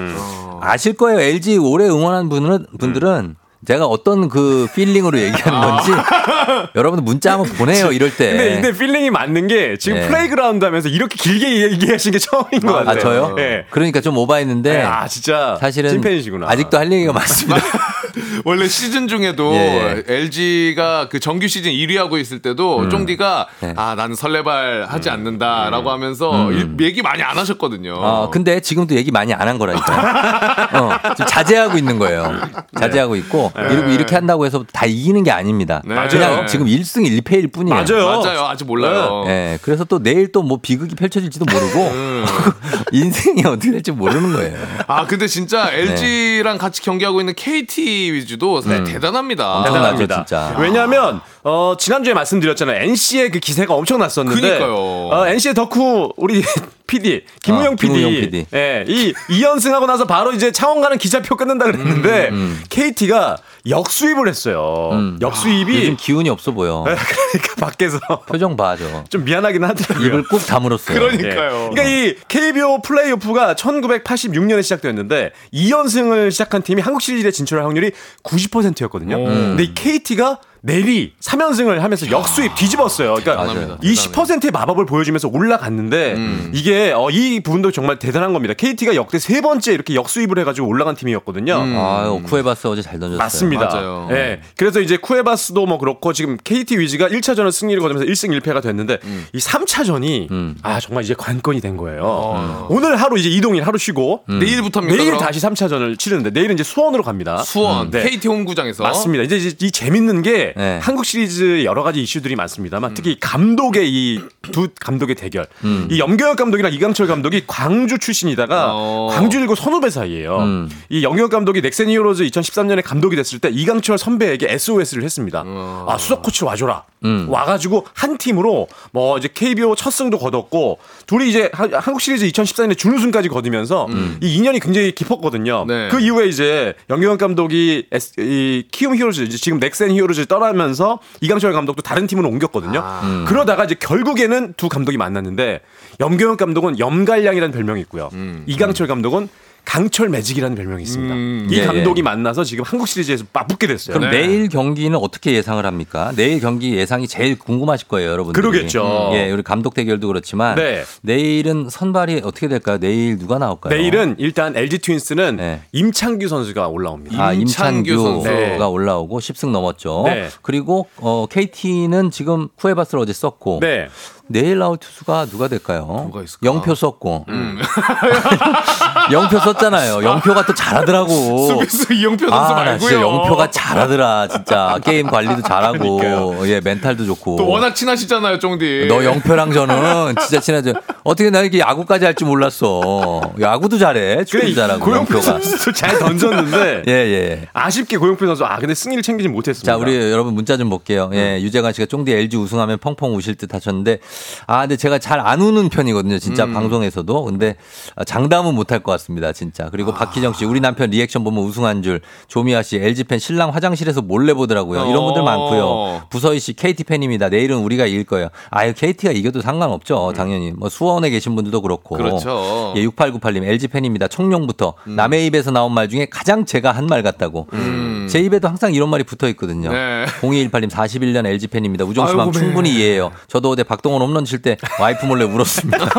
아실 거예요. LG 오래 응원한 분은 분들은 제가 어떤 그 feeling으로 얘기하는 아. 건지 [LAUGHS] 여러분들 문자 한번 보내요. 이럴 때. 근데, 근데 feeling이 맞는 게 지금 네. 플레이그라운드 하면서 이렇게 길게 얘기하신 게 처음인 것 같아요. 아 저요? 네. 그러니까 좀 오바했는데 아 진짜 사실은 찐팬이시구나. 아직도 할 얘기가 많습니다. [LAUGHS] 원래 시즌 중에도 예. LG가 그 정규 시즌 1위 하고 있을 때도 음. 쫑디가 네. 아 나는 설레발 하지 않는다라고 하면서 음. 이- 얘기 많이 안 하셨거든요. 어, 근데 지금도 얘기 많이 안 한 거라니까. [LAUGHS] 어, 지금 자제하고 있는 거예요. 자제하고 있고 이렇게, 이렇게 한다고 해서 다 이기는 게 아닙니다. 네. 그냥 맞아요. 지금 1승 1패일 뿐이에요. 맞아요. 맞아요. 아직 몰라요. 예, 그래서 또 내일 또 뭐 비극이 펼쳐질지도 모르고 음. [LAUGHS] 인생이 어떻게 될지 모르는 거예요. 아 근데 진짜 네. LG랑 같이 경기하고 있는 KT 위즈도 사실 대단합니다. 엄청나죠, 대단합니다. 진짜. 왜냐하면 어, 지난주에 말씀드렸잖아요. NC의 그 기세가 엄청 났었는데 그니까요. 어, NC의 덕후 우리 [LAUGHS] PD 김우영 아, PD, PD. 예, 이 2연승하고 나서 바로 이제 창원 가는 기차표 끊는다 그랬는데 KT가 역수입을 했어요. 음. 역수입이 요즘 기운이 없어 보여. 그러니까 밖에서 표정 봐줘. 좀 미안하긴 하더라고요. 입을 꾹 다물었어요. 그러니까요. 예. 그러니까 이 KBO 플레이오프가 1986년에 시작되었는데 2연승을 시작한 팀이 한국 시리즈에 진출할 확률이 90%였거든요. 근데 이 KT가 내리 3연승을 하면서 역수입 뒤집었어요. 그러니까 대단합니다. 이 10%의 마법을 보여주면서 올라갔는데 이게 어, 이 부분도 정말 대단한 겁니다. KT가 역대 세 번째 이렇게 역수입을 해가지고 올라간 팀이었거든요. 아유, 쿠에바스 어제 잘 던졌어요. 맞습니다. 맞아요. 예. 그래서 이제 쿠에바스도 뭐 그렇고 지금 KT 위즈가 1차전을 승리를 거두면서 1승 1패가 됐는데 이 3차전이 음. 아 정말 이제 관건이 된 거예요. 오늘 하루 이제 이동일 하루 쉬고 음. 내일부터입니까? 내일 그럼? 다시 3차전을 치르는데 내일은 이제 수원으로 갑니다. 수원 네. KT 홈구장에서 맞습니다. 이제 이- 이 재밌는 게 네. 한국 시리즈 여러 가지 이슈들이 많습니다만 특히 감독의 이 두 감독의 대결. 음. 이 염경엽 감독이랑 이강철 감독이 광주 출신이다가 어. 광주 일고 선후배 사이예요. 음. 이 염경엽 감독이 넥센 히어로즈 2013년에 감독이 됐을 때 이강철 선배에게 SOS를 했습니다. 어. 아 수석 코치로 와줘라. 음. 와가지고 한 팀으로 뭐 이제 KBO 첫 승도 거뒀고 둘이 이제 하- 한국 시리즈 2014년에 준우승까지 거두면서 이 인연이 굉장히 깊었거든요. 네. 그 이후에 이제 염경엽 감독이 S- 이 키움 히어로즈 이제 지금 넥센 히어로즈 떠나면서 이강철 감독도 다른 팀으로 옮겼거든요. 음. 그러다가 이제 결국에는 두 감독이 만났는데 염경엽 감독은 염갈량이라는 별명이 있고요. 이강철 감독은 강철 매직이라는 별명이 있습니다. 음. 이 예, 감독이 만나서 지금 한국 시리즈에서 맞붙게 됐어요. 그럼 내일 경기는 어떻게 예상을 합니까? 내일 경기 예상이 제일 궁금하실 거예요, 여러분들. 그러겠죠. 예, 우리 감독 대결도 그렇지만 네. 내일은 선발이 어떻게 될까요? 내일 누가 나올까요? 내일은 일단 LG 트윈스는 임창규 선수가 올라옵니다. 아, 임창규가 네. 올라오고 10승 넘었죠. 네. 그리고 어, KT는 지금 쿠에바스를 어제 썼고 네. 내일 나올 투수가 누가 될까요? 영표 썼고 음. [LAUGHS] 영표 썼잖아요. 영표가 또 잘하더라고. 수비수 이영표 선수 아, 말고요. 영표가 잘하더라. 진짜 게임 관리도 잘하고 예 멘탈도 좋고. 또 워낙 친하시잖아요, 쫑디. 너 영표랑 저는 진짜 친하죠. 어떻게 나 이렇게 야구까지 할 줄 몰랐어. 야구도 잘해. 축구도 잘하고 고영표. 선수 잘 던졌는데 [LAUGHS] 예, 예. 아쉽게 고영표 선수 아 근데 승리를 챙기지 못했습니다. 자, 우리 여러분 문자 좀 볼게요. 예, 유재관 씨가 쫑디 LG 우승하면 펑펑 우실 듯 하셨는데, 아, 근데 제가 잘 안 우는 편이거든요. 진짜 음. 방송에서도. 근데 아, 장담은 못할 것 같습니다. 진짜. 그리고 박희정 씨, 우리 남편 리액션 보면 우승한 줄. 조미아 씨, LG팬 신랑 화장실에서 몰래 보더라고요. 이런 분들 어. 많고요. 부서희 씨, KT팬입니다. 내일은 우리가 이길 거예요. 아유, KT가 이겨도 상관없죠. 당연히. 뭐 수원에 계신 분들도 그렇고. 음. 그렇죠. 예, 6898님, LG팬입니다. 청룡부터. 남의 입에서 나온 말 중에 가장 제가 한 말 같다고. 제 입에도 항상 이런 말이 붙어 있거든요. 음. 네. 0218님 41년 LG 팬입니다. 우정 씨 마음 아이고, 네. 충분히 이해해요. 저도 어제 박동원 홈런 칠 때 와이프 몰래 울었습니다. [LAUGHS]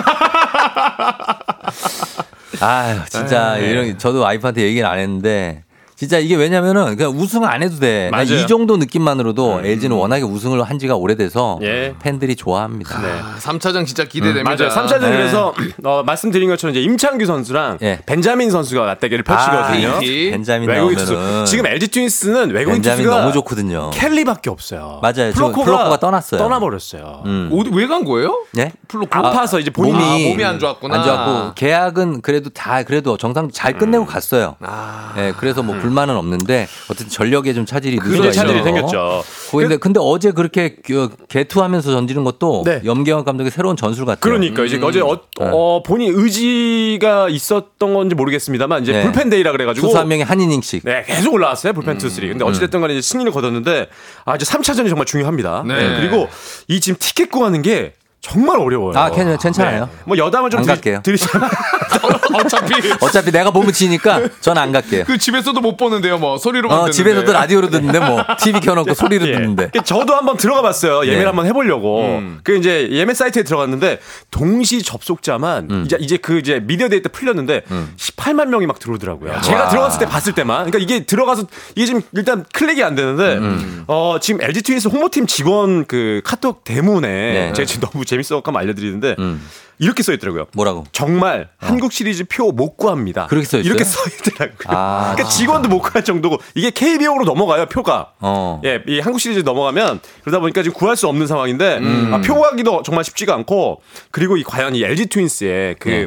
아유, 진짜 네. 이런 저도 와이프한테 얘기를 안 했는데 진짜 이게 왜냐면은 그냥 우승 안 해도 돼. 이 정도 느낌만으로도 음. LG는 워낙에 우승을 한 지가 오래돼서 예. 팬들이 좋아합니다. 아, 3차전 진짜 기대됩니다. 맞아요. 3차전 네. 그래서 [CLEARS THROAT] 어, 말씀드린 것처럼 이제 임창규 선수랑 예. 벤자민 선수가 맞대결을 펼치거든요. 아, 벤자민 외국인 투수. 지금 LG 트윈스는 외국인 벤자민 투수가 너무 좋거든요. 켈리밖에 없어요. 맞아요. 지금 플럿코가 떠났어요. 떠나버렸어요. 음. 왜간 거예요? 예? 플럿코 아파서 이제 본인이 몸이, 몸이 안 좋았구나. 안 좋았고 계약은 그래도 다 그래도 정상 잘 끝내고 갔어요. 아. 예, 그래서 뭐 불만은 없는데 어쨌든 전력에 좀 차질이 누적이 차질이 생겼죠. 근데 근데 어제 그렇게 그 계투하면서 던지는 것도 네. 염경엽 감독의 새로운 전술 같아요. 그러니까 이제 어제 어, 어, 본인 의지가 있었던 건지 모르겠습니다만 이제 네. 불펜 day라 그래가지고 투수 한 명이 한 이닝씩. 네, 계속 올라왔어요. 불펜 투수들이. 근데 어찌됐든 간에 이제 승리를 거뒀는데, 아, 이제 3차전이 정말 중요합니다. 네. 네, 그리고 이 지금 티켓 구하는 게 정말 어려워요. 아, 괜찮- 괜찮아요. 네. 뭐 여담을 좀안 드리, 갈게요. 드리자면. [LAUGHS] 어차피 어차피 내가 보면 지니까 전 안 갈게요. 그 집에서도 못 보는데요. 뭐 소리로만 어, 듣는데. 집에서도 라디오로 듣는데 뭐 TV 켜놓고 소리로 [LAUGHS] 예. 듣는데. 그 저도 한번 들어가 봤어요. 예매를 네. 한번 해보려고. 음. 그 이제 예매 사이트에 들어갔는데 동시 접속자만 음. 이제 이제 그 이제 미디어 데이터 풀렸는데 18만 명이 막 들어오더라고요. 제가 들어갔을 때 봤을 때만. 그러니까 이게 들어가서 이게 지금 일단 클릭이 안 되는데 음. 어 지금 LG 트윈스 홍보팀 직원 그 카톡 대문에 네. 제가 지금 너무 재밌어 한번 알려드리는데 음. 이렇게 써 있더라고요. 뭐라고? 정말 한국 시리즈 표 못 구합니다. 그렇게 써 있어요? 이렇게 써 있더라고요. 아, 그러니까 직원도 못 구할 정도고 이게 KBO로 넘어가요 표가. 어. 예, 이 한국 시리즈 넘어가면 그러다 보니까 지금 구할 수 없는 상황인데 음. 아, 표 구하기도 정말 쉽지가 않고 그리고 이 과연 이 LG 트윈스의 그 네.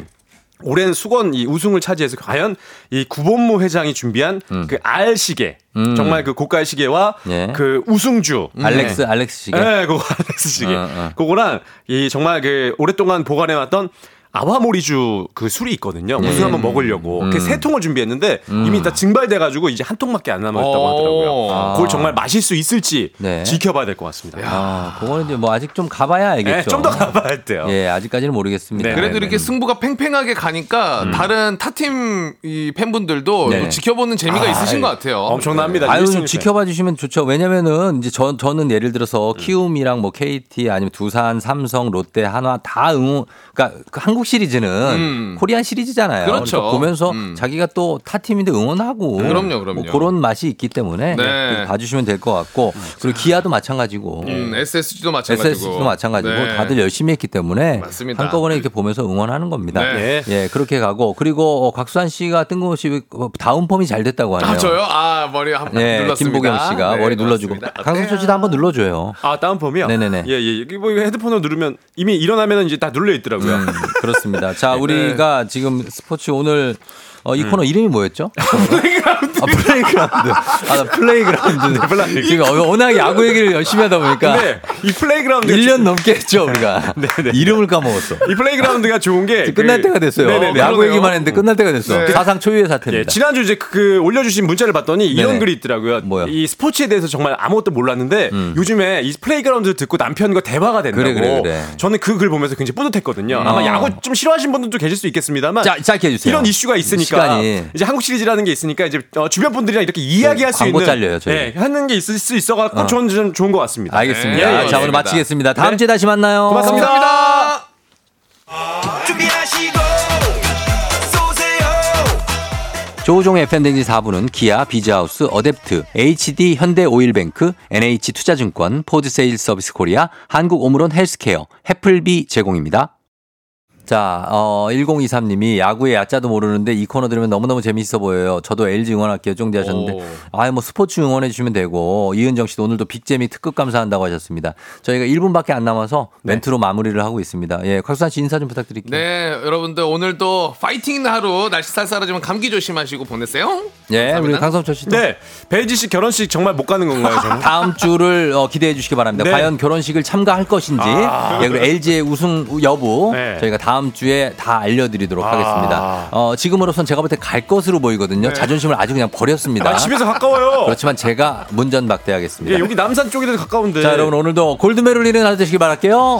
오랜 수건 이 우승을 차지해서 과연 이 구본무 회장이 준비한 그 R 시계 음. 정말 그 고가의 시계와 예. 그 우승주 알렉스 알렉스 시계. 네, 그거 [LAUGHS] 알렉스 시계. 어, 어. 그거랑 이 정말 그 오랫동안 보관해왔던 아와모리주 그 술이 있거든요. 예. 우승 한번 먹으려고. 음. 그세 통을 준비했는데 이미 다 증발돼가지고 이제 한 통밖에 안 남았다고 오. 하더라고요. 아. 그걸 정말 마실 수 있을지 네. 지켜봐야 될 것 같습니다. 아, 그거는 이제 뭐 아직 좀 가봐야 알겠죠. 네, 좀더 가봐야 돼요. 예, 아직까지는 모르겠습니다. 네. 그래도 이렇게 승부가 팽팽하게 가니까 다른 타팀 이 팬분들도 네. 또 지켜보는 재미가 아, 있으신 예. 것 같아요. 엄청납니다. 아유. 지켜봐 주시면 좋죠. 왜냐면은 이제 저, 저는 예를 들어서 음. 키움이랑 뭐 KT 아니면 두산, 삼성, 롯데, 한화 다 응원, 그러니까 그 한국 시리즈는 음. 코리안 시리즈잖아요. 그렇죠. 그러니까 보면서 음. 자기가 또 타 팀인데 응원하고. 그럼요, 그럼요. 뭐 그런 맛이 있기 때문에 네. 봐주시면 될 것 같고 그리고 기아도 마찬가지고. 음, SSG도 마찬가지고. SSG도 마찬가지고 네. 다들 열심히 했기 때문에 맞습니다. 한꺼번에 이렇게 보면서 응원하는 겁니다. 네. 예, 그렇게 가고 그리고 어, 곽수환 씨가 뜬금없이 down perm이 잘 됐다고 하네요. 아 저요? 아 머리 한 네, 눌렀습니다. 김보경 씨가 네, 머리 눌러주고. 강성철 씨도 한번 눌러줘요. 아 down perm이요? 네네네. 예, 예. 뭐 이거 헤드폰으로 누르면 이미 일어나면 이제 다 눌려 있더라고요. 음, 그렇습니다. 자, 네. 우리가 지금 스포츠 오늘 어, 이 음. 코너 이름이 뭐였죠? [LAUGHS] 아, 플레이그라운드. 아, 나 플레이그라운드. 그러니까 워낙 야구 얘기를 열심히 하다 보니까. 네, 이 플레이그라운드 1년 넘게 했죠, 우리가. [LAUGHS] 이름을 까먹었어. 이 플레이그라운드가 좋은 게 끝날 그- 때가 됐어요. 네네네. 야구 그러네요. 얘기만 했는데 끝날 때가 됐어. 네. 사상 초유의 예, 사태입니다. 지난주 이제 그, 그 올려주신 문자를 봤더니 이런 네네. 글이 있더라고요. 뭐요? 이 스포츠에 대해서 정말 아무것도 몰랐는데 요즘에 이 플레이그라운드 듣고 남편과 대화가 된다고. 그래, 그래, 그래. 저는 그 글 보면서 굉장히 뿌듯했거든요. 음. 아마 어. 야구 좀 싫어하시는 분들도 계실 수 있겠습니다만. 짜- 짧게 해주세요. 이런 이슈가 있으니까 시간이. 이제 한국 시리즈라는 게 있으니까 이제 어, 주변 분들이랑 이렇게 이야기할 수 광고 있는 잘려요, 저희. 예, 하는 게 있을 수 있어 갖고 어. 좋은 좀 좋은 것 같습니다. 알겠습니다. 예, 예, 자, 예. 오늘 마치겠습니다. 다음 네. 주에 다시 만나요. 고맙습니다. 조우종의 FM대행진 4부는 기아, 비즈하우스, 어댑트, HD 현대오일뱅크, NH투자증권, 포드세일즈 서비스 코리아, 한국오므론 헬스케어, 해플비 제공입니다. 자, 어, 1023님이 야구의 야자도 모르는데 이 코너 들으면 너무너무 재밌어 보여요. 저도 LG 응원할게요. 쫑디 하셨는데. 아유, 뭐 스포츠 응원해 주시면 되고. 이은정 씨도 오늘도 빅재미 특급 감사한다고 하셨습니다. 저희가 1분밖에 안 남아서 멘트로 마무리를 하고 있습니다. 예, 곽수산 씨 인사 좀 부탁드릴게요. 네, 여러분들 오늘도 파이팅 하루 날씨 쌀쌀하지만 감기 조심하시고 보내세요. 예, 우리 강성철 씨도. 네, 배지 씨 결혼식 정말 못 가는 건가요, 저는? [LAUGHS] 다음 주를 어, 기대해 주시기 바랍니다. 네. 과연 결혼식을 참가할 것인지, 아. 예, 그리고 LG의 우승 여부 네. 저희가 다음 주에 다 알려드리도록 아. 하겠습니다. 어, 지금으로선 제가 볼 때 갈 것으로 보이거든요. 네. 자존심을 아주 그냥 버렸습니다. 아, 집에서 가까워요. [LAUGHS] 그렇지만 제가 문전박대하겠습니다. 예, 여기 남산 쪽이라도 가까운데. 자, 여러분 오늘도 골드메롤 일은 하루 되시길 바랄게요.